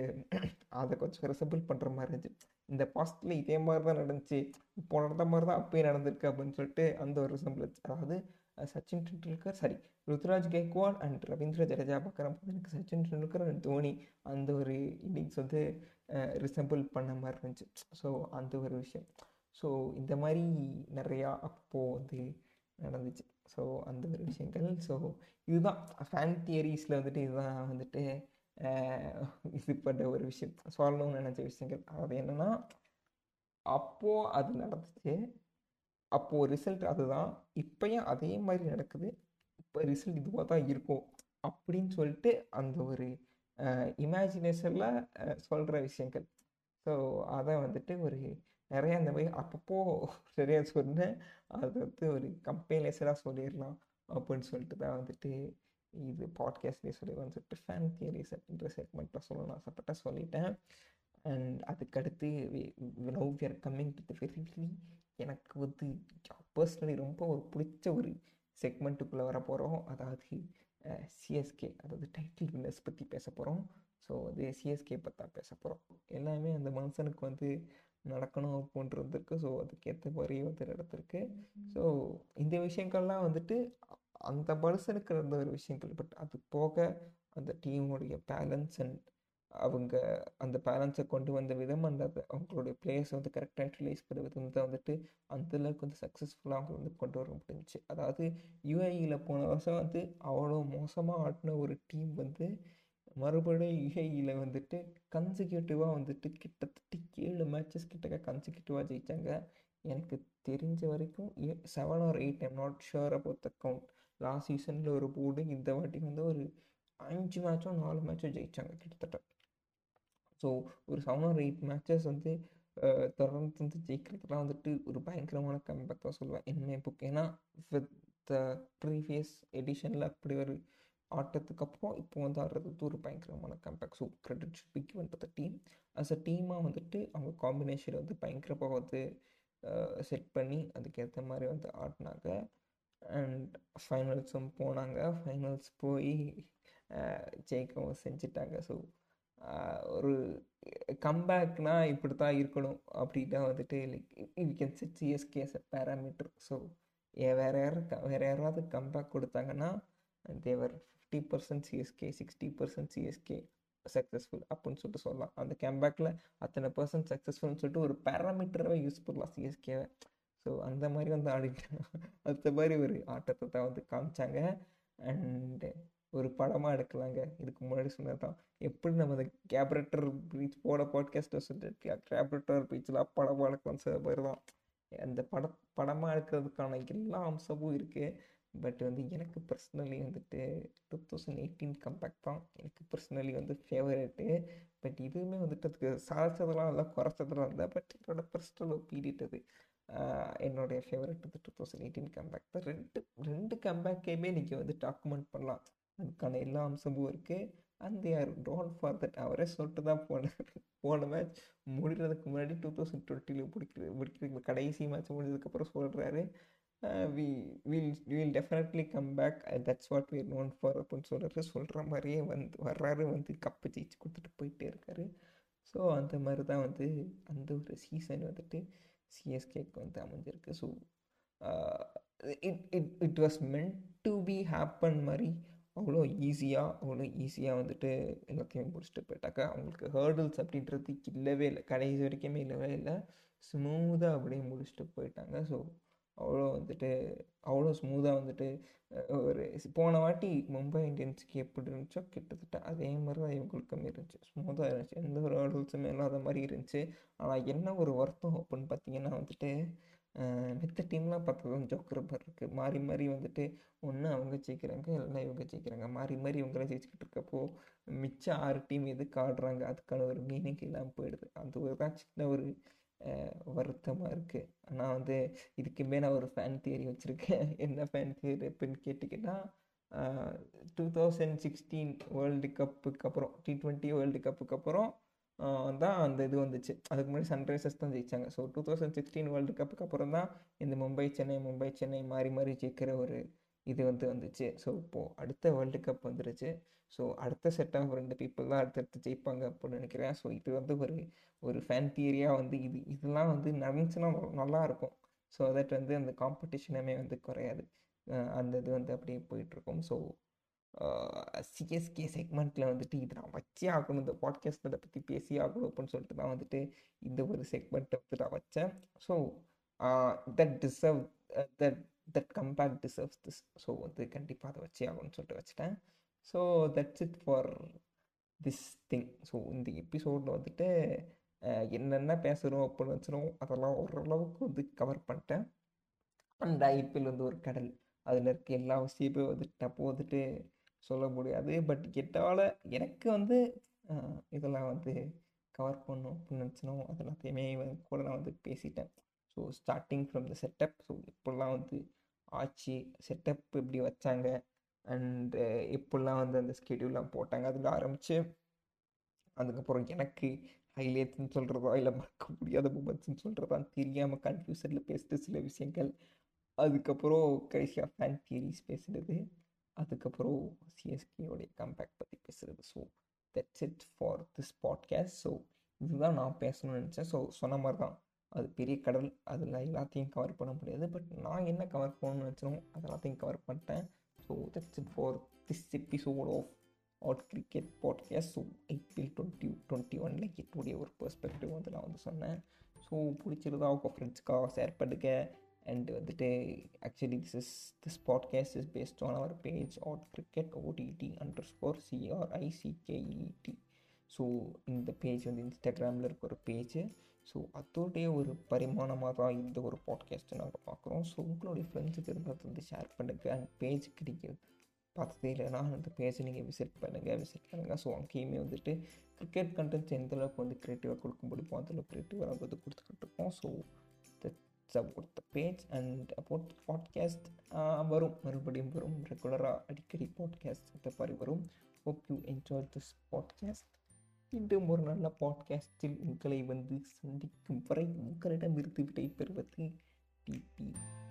அதை கொஞ்சம் ரெசபிள் பண்ணுற மாதிரி இருந்துச்சு. இந்த பாஸ்டில் இதே மாதிரி தான் நடந்துச்சு. இப்போ நடந்த மாதிரி தான் அப்பயே நடந்திருக்கு அப்படின்னு சொல்லிட்டு அந்த ஒரு ரிசம்பிளன்ஸ் அதாவது சச்சின் டெண்டுல்கர் சாரி ருத்ராஜ் கேக்வாட் அண்ட் ரவீந்திர ஜடேஜா பார்க்குற போது எனக்கு சச்சின் டெண்டுல்கர் அண்ட் தோனி அந்த ஒரு இன்னிங்ஸ் வந்து ரிசம்பிள் பண்ண மாதிரி இருந்துச்சு. ஸோ அந்த ஒரு விஷயம். ஸோ இந்த மாதிரி நிறையா அப்போது வந்து நடந்துச்சு. ஸோ அந்த ஒரு விஷயங்கள். ஸோ இதுதான். ஃபேன் தியரிஸில் வந்துட்டு இதுதான் வந்துட்டு இது பண்ண ஒரு விஷயம். சொல்லணும்னு நினச்ச விஷயங்கள். அது என்னென்னா அப்போது அது நடந்துச்சு. அப்போது ரிசல்ட் அதுதான். இப்போயும் அதே மாதிரி நடக்குது. இப்போ ரிசல்ட் இதுவாக தான் இருக்கும். அப்படின்னு சொல்லிட்டு அந்த ஒரு இமேஜினேஷனில் சொல்கிற விஷயங்கள். ஸோ அதை வந்துட்டு ஒரு நிறைய இந்த மாதிரி அப்பப்போ நிறையா சொன்னேன். அது வந்து ஒரு கம்பெனிலேசராக சொல்லிடலாம் அப்படின்னு சொல்லிட்டு தான் வந்துட்டு இது பாட்காஸ்ட்லேயே சொல்லி வந்துட்டு ஃபேன் தியரிஸ் அப்படின்ற செக்மெண்ட்டில் சொல்லணும்னு ஆசைப்பட்ட சொல்லிட்டேன். அண்ட் அதுக்கடுத்து love we're coming to very very எனக்கு வந்து பர்சனலி ரொம்ப ஒரு பிடிச்ச ஒரு செக்மெண்ட்டுக்குள்ளே வர போகிறோம் அதாவது சிஎஸ்கே அதாவது டைட்டில் வின்னர்ஸ் பற்றி பேச போகிறோம் ஸோ அது சிஎஸ்கே பற்றி தான் பேச போகிறோம் எல்லாமே அந்த மனுஷனுக்கு வந்து நடக்கணும் அப்படின்றதுக்கு ஸோ அதுக்கேற்ற மாதிரி வந்து நடத்திருக்கு ஸோ இந்த விஷயங்கள்லாம் வந்துட்டு அந்த மனுஷனுக்கு நடந்த ஒரு விஷயங்கள். பட் அது போக அந்த டீமுடைய பேலன்ஸ் அண்ட் அவங்க அந்த பேலன்ஸை கொண்டு வந்த விதம் அந்த அவங்களுடைய பிளேயர்ஸ் வந்து கரெக்டாக யூட்டிலைஸ் பண்ண விதம் தான் வந்துட்டு அந்தளவுக்கு வந்து சக்ஸஸ்ஃபுல்லாக அவங்க வந்து கொண்டு வர முடிஞ்சிச்சு. அதாவது யுஐயில் போன வருஷம் வந்து அவ்வளோ மோசமாக ஆடின ஒரு டீம் வந்து மறுபடியும் யுஏஇயில் வந்துட்டு கன்சிக்யூட்டிவாக வந்துட்டு கிட்டத்தட்ட ஏழு மேட்சஸ் கிட்டக்க கன்சிக்யூட்டிவாக ஜெயித்தாங்க எனக்கு தெரிஞ்ச வரைக்கும் seven or eight I'm not sure about the count last சீசனில் ஒரு போர்டு இந்த வாட்டி வந்து ஒரு அஞ்சு மேட்சோ நாலு மேட்சோ ஜெயித்தாங்க கிட்டத்தட்ட. ஸோ ஒரு செவன் ஆர் எயிட் மேட்சஸ் வந்து தொடர்ந்து வந்து ஜெயிக்கிறதுலாம் வந்துட்டு ஒரு பயங்கரமான கம்பேக் தான் சொல்லுவேன் என்ன புக் ஏன்னா வித் த ப்ரீவியஸ் எடிஷனில் அப்படி ஒரு ஆட்டத்துக்கு அப்புறம் இப்போ வந்து ஆடுறது ஒரு பயங்கரமான comeback so credit should be given to the team as a டீமாக வந்துட்டு அவங்க காம்பினேஷன் வந்து பயங்கரமாக வந்து செட் பண்ணி அதுக்கேற்ற மாதிரி வந்து ஆடினாங்க. அண்ட் ஃபைனல்ஸும் போனாங்க. ஃபைனல்ஸ் போய் ஜெயிக்கவும் செஞ்சிட்டாங்க. ஸோ ஒரு கம்பேக்னால் இப்படி தான் இருக்கணும். அப்படின்னா வந்துட்டு like you can set CSK's a parameter so வேறு யாரும் வேறு யாராவது கம்பேக் கொடுத்தாங்கன்னா they're fifty percent CSK sixty percent CSK successful அப்படின்னு சொல்லிட்டு சொல்லலாம். அந்த கேம்பேக்கில் அத்தனை பர்சன்ட் சக்ஸஸ்ஃபுல்னு சொல்லிட்டு ஒரு பேராமீட்டராகவே யூஸ் பண்ணலாம். சிஎஸ்கேவை ஸோ அந்த மாதிரி வந்து ஆடிட்டாங்க அந்த மாதிரி ஒரு ஆட்டத்தை தான் வந்து காமிச்சாங்க. அண்டு ஒரு படமாக எடுக்கலாங்க. இதுக்கு முன்னாடி சொன்னது தான் எப்படி நம்ம அந்த கேப்ரேட்டர் பீச் போட பாட்காஸ்ட்டை சொல்லிட்டு கேப்ரேட்டர் பீச்செலாம் படமாக எடுக்கலாம் சில பேர் தான். அந்த பட படமாக எடுக்கிறதுக்கான எல்லா அம்சமும் இருக்குது பட் வந்து எனக்கு பர்சனலி வந்துட்டு டூ தௌசண்ட் எயிட்டீன் கம்பேக் தான் எனக்கு பர்சனலி வந்து ஃபேவரேட்டு பட் இதுவுமே வந்துட்டு அதுக்கு சாதிச்சதெல்லாம் நல்லா குறைச்சதெல்லாம் இல்லை. பட் என்னோடய பர்சனல் ஒப்பீனியன் அது என்னுடைய ஃபேவரட் வந்து டூ தௌசண்ட் எயிட்டீன் கம்பேக் தான் ரெண்டு ரெண்டு கம்பேக்கையுமே நீங்கள் வந்து டாக்குமெண்ட் பண்ணலாம். அதுக்கான எல்லா அம்சமும் இருக்குது and are don't for that அவரே சொல்லிட்டு தான் போனார் போன மேட்ச் முடிகிறதுக்கு முன்னாடி டூ தௌசண்ட் டுவெண்ட்டியில் முடிக்கிற முடிக்கிற கடைசி மேட்ச் முடிஞ்சதுக்கப்புறம் சொல்கிறாரு we will will definitely come back that's what we're known for அப்படின்னு சொல்கிறாரு சொல்கிற மாதிரியே வந்து வர்றாரு. வந்து கப்பு ஜெயிச்சு கொடுத்துட்டு போயிட்டே இருக்காரு. ஸோ அந்த மாதிரி தான் வந்து அந்த ஒரு சீசன் வந்துட்டு சிஎஸ்கேக்கு வந்து அமைஞ்சிருக்கு so it it it was meant to be happen மாதிரி அவ்வளோ ஈஸியாக அவ்வளோ ஈஸியாக வந்துட்டு எல்லாத்தையும் முடிச்சுட்டு போயிட்டாக்கா அவங்களுக்கு ஹேர்டில்ஸ் அப்படின்றது இல்லவே இல்லை. கடைசி வரைக்குமே இல்லவே இல்லை. ஸ்மூத்தாக அப்படியே முடிச்சுட்டு போயிட்டாங்க. ஸோ அவ்வளோ வந்துட்டு அவ்வளோ ஸ்மூத்தாக வந்துட்டு ஒரு போன வாட்டி மும்பை இந்தியன்ஸுக்கு எப்படி இருந்துச்சோ கிட்டத்தட்ட அதே மாதிரி தான் இவங்களுக்குமே இருந்துச்சு. ஸ்மூத்தாக இருந்துச்சு. எந்த ஒரு ஹேர்டில்ஸுமே இல்லாத மாதிரி இருந்துச்சு. ஆனால் என்ன ஒரு வருத்தம் அப்படின்னு பார்த்தீங்கன்னா வந்துட்டு மித்த டீம்லாம் பார்த்ததும் ஜோக்கர் மாதிரி இருக்குது மாறி மாறி வந்துட்டு ஒன்று அவங்க ஜெயிக்கிறாங்க இல்லைன்னா இவங்க ஜெயிக்கிறாங்க. மாறி மாறி இவங்களாம் ஜெயிச்சுக்கிட்டு இருக்கப்போ மிச்சம் ஆறு டீம் எதுக்கு ஆடுறாங்க? அதுக்கான ஒரு மீனிங் இல்லாமல் போயிடுது. அது ஒரு தான் சின்ன ஒரு வருத்தமாக இருக்குது ஆனால் வந்து இதுக்குமே நான் ஒரு ஃபேன் தியரி வச்சுருக்கேன். (laughs) என்ன ஃபேன் தியரி அப்படின்னு கேட்டிங்கன்னா டூ தௌசண்ட் சிக்ஸ்டீன் வேர்ல்டு கப்புக்கு அப்புறம் டி ட்வெண்ட்டி வேர்ல்டு கப்புக்கு அப்புறம் தான் அந்த இது வந்துச்சு. அதுக்கு முன்னாடி சன்ரைசர்ஸ் தான் ஜெயித்தாங்க so two thousand sixteen world கப்புக்கு அப்புறம் தான் இந்த மும்பை சென்னை மும்பை சென்னை மாறி மாறி ஜெயிக்கிற ஒரு இது வந்து வந்துச்சு. ஸோ இப்போது அடுத்த வேர்ல்டு கப் வந்துருச்சு. ஸோ அடுத்த செட் ஆஃப் ரெண்டு பீப்புள் தான் அடுத்தடுத்து ஜெயிப்பாங்க அப்படின்னு நினைக்கிறேன். ஸோ இது வந்து ஒரு ஒரு ஃபேன் தியரியாக வந்து இது இதெல்லாம் வந்து நடந்துச்சுன்னா நல்லாயிருக்கும் ஸோ தட் வந்து அந்த காம்படிஷனுமே வந்து குறையாது. அந்த இது வந்து அப்படியே போயிட்டுருக்கும். ஸோ சிஎஸ்கே செக்மெண்ட்டில் வந்துட்டு இது நான் வச்சே ஆகணும். இந்த பாட்காஸ்ட் அதை பற்றி பேசி ஆகணும் அப்படின்னு சொல்லிட்டு தான் வந்துட்டு இந்த ஒரு செக்மெண்ட்டை வந்து நான் வச்சேன். So that deserve that that comeback deserves this so வந்து கண்டிப்பாக அதை வச்சே ஆகணும்னு சொல்லிட்டு வச்சுட்டேன். So that's it for this thing so இந்த எபிசோடில் வந்துட்டு என்னென்ன பேசுகிறோம் அப்படின்னு வச்சுருவோம் அதெல்லாம் ஓரளவுக்கு வந்து கவர் பண்ணிட்டேன். அந்த ஐபிஎல் வந்து ஒரு கடல். அதில் இருக்க எல்லா விஷயமே வந்துட்டு அப்போ வந்துட்டு சொல்ல முடியாது. பட் எட்டால் எனக்கு வந்து இதெல்லாம் வந்து கவர் பண்ணும் அப்படின்னு நினச்சினோம் அது எல்லாத்தையுமே கூட நான் வந்து பேசிட்டேன். So starting from the setup so இப்போல்லாம் வந்து ஆச்சு செட்டப் எப்படி வச்சாங்க. அண்டு எப்படிலாம் வந்து அந்த ஸ்கெடியூல்லாம் போட்டாங்க. அதில் ஆரம்பித்து அதுக்கப்புறம் எனக்கு ஹைலைட்ஸ்னு சொல்கிறதோ இல்லை மறக்க முடியாத மூமெண்ட்ஸ்னு சொல்கிறதான் தெரியாமல் கன்ஃபியூசனில் பேசுகிற சில விஷயங்கள். அதுக்கப்புறம் கடைசியாக ஃபேன் தியரிஸ் பேசுகிறது அதுக்கப்புறம் சிஎஸ்கேயோடைய கம்பேக் பற்றி பேசுகிறது so that's it for this podcast so இதுதான் நான் பேசணும்னு நினச்சேன். ஸோ சொன்ன மாதிரி தான் அது பெரிய கடல் அதில் எல்லாத்தையும் கவர் பண்ண முடியாது. பட் நான் என்ன கவர் பண்ணணும்னு நினச்சனோ அது எல்லாத்தையும் கவர் பண்ணிட்டேன். So that's it for this episode of out cricket podcast so IPL twenty twenty ஒனில் என்னுடைய ஒரு பெர்ஸ்பெக்டிவ் வந்து நான் வந்து சொன்னேன். ஸோ பிடிச்சிருந்தா உங்கள் ஃப்ரெண்ட்ஸ்க்காக ஷேர் பண்ணுங்க. அண்ட் வந்துட்டு actually this is this podcast is based on our page out cricket OTT under score CRICKET so இந்த பேஜ் வந்து இன்ஸ்டாகிராமில் இருக்க ஒரு பேஜ் ஸோ அதோடைய ஒரு பரிமாணமாக தான் இந்த ஒரு பாட்காஸ்ட்டை நாங்கள் பார்க்குறோம். ஸோ உங்களுடைய ஃப்ரெண்ட்ஸுக்கு இருந்தால் வந்து ஷேர் பண்ணுங்கள் அண்ட் பேஜுக்கு நீங்கள் பார்த்ததே இல்லைனா அந்த பேஜை நீங்கள் விசிட் பண்ணுங்கள் விசிட் பண்ணுங்கள் ஸோ அங்கேயுமே வந்துட்டு கிரிக்கெட் கண்டென்ட்ஸ் எந்தளவுக்கு வந்து க்ரியேட்டிவாக கொடுக்க முடியுமோ அந்தளவுக்கு க்ரியேட்டிவாக நம்ம வந்து கொடுத்துக்கிட்டு இருக்கோம். So that's about the page and about podcast வரும். மறுபடியும் வரும். ரெகுலராக அடிக்கடி பாட்காஸ்ட் இந்த மாதிரி வரும். Hope you enjoy this podcast மீண்டும் ஒரு நல்ல பாட்காஸ்டில் உங்களை வந்து சந்திக்கும் வரை உங்களிடம் இருந்து விடைபெறுவது டிபி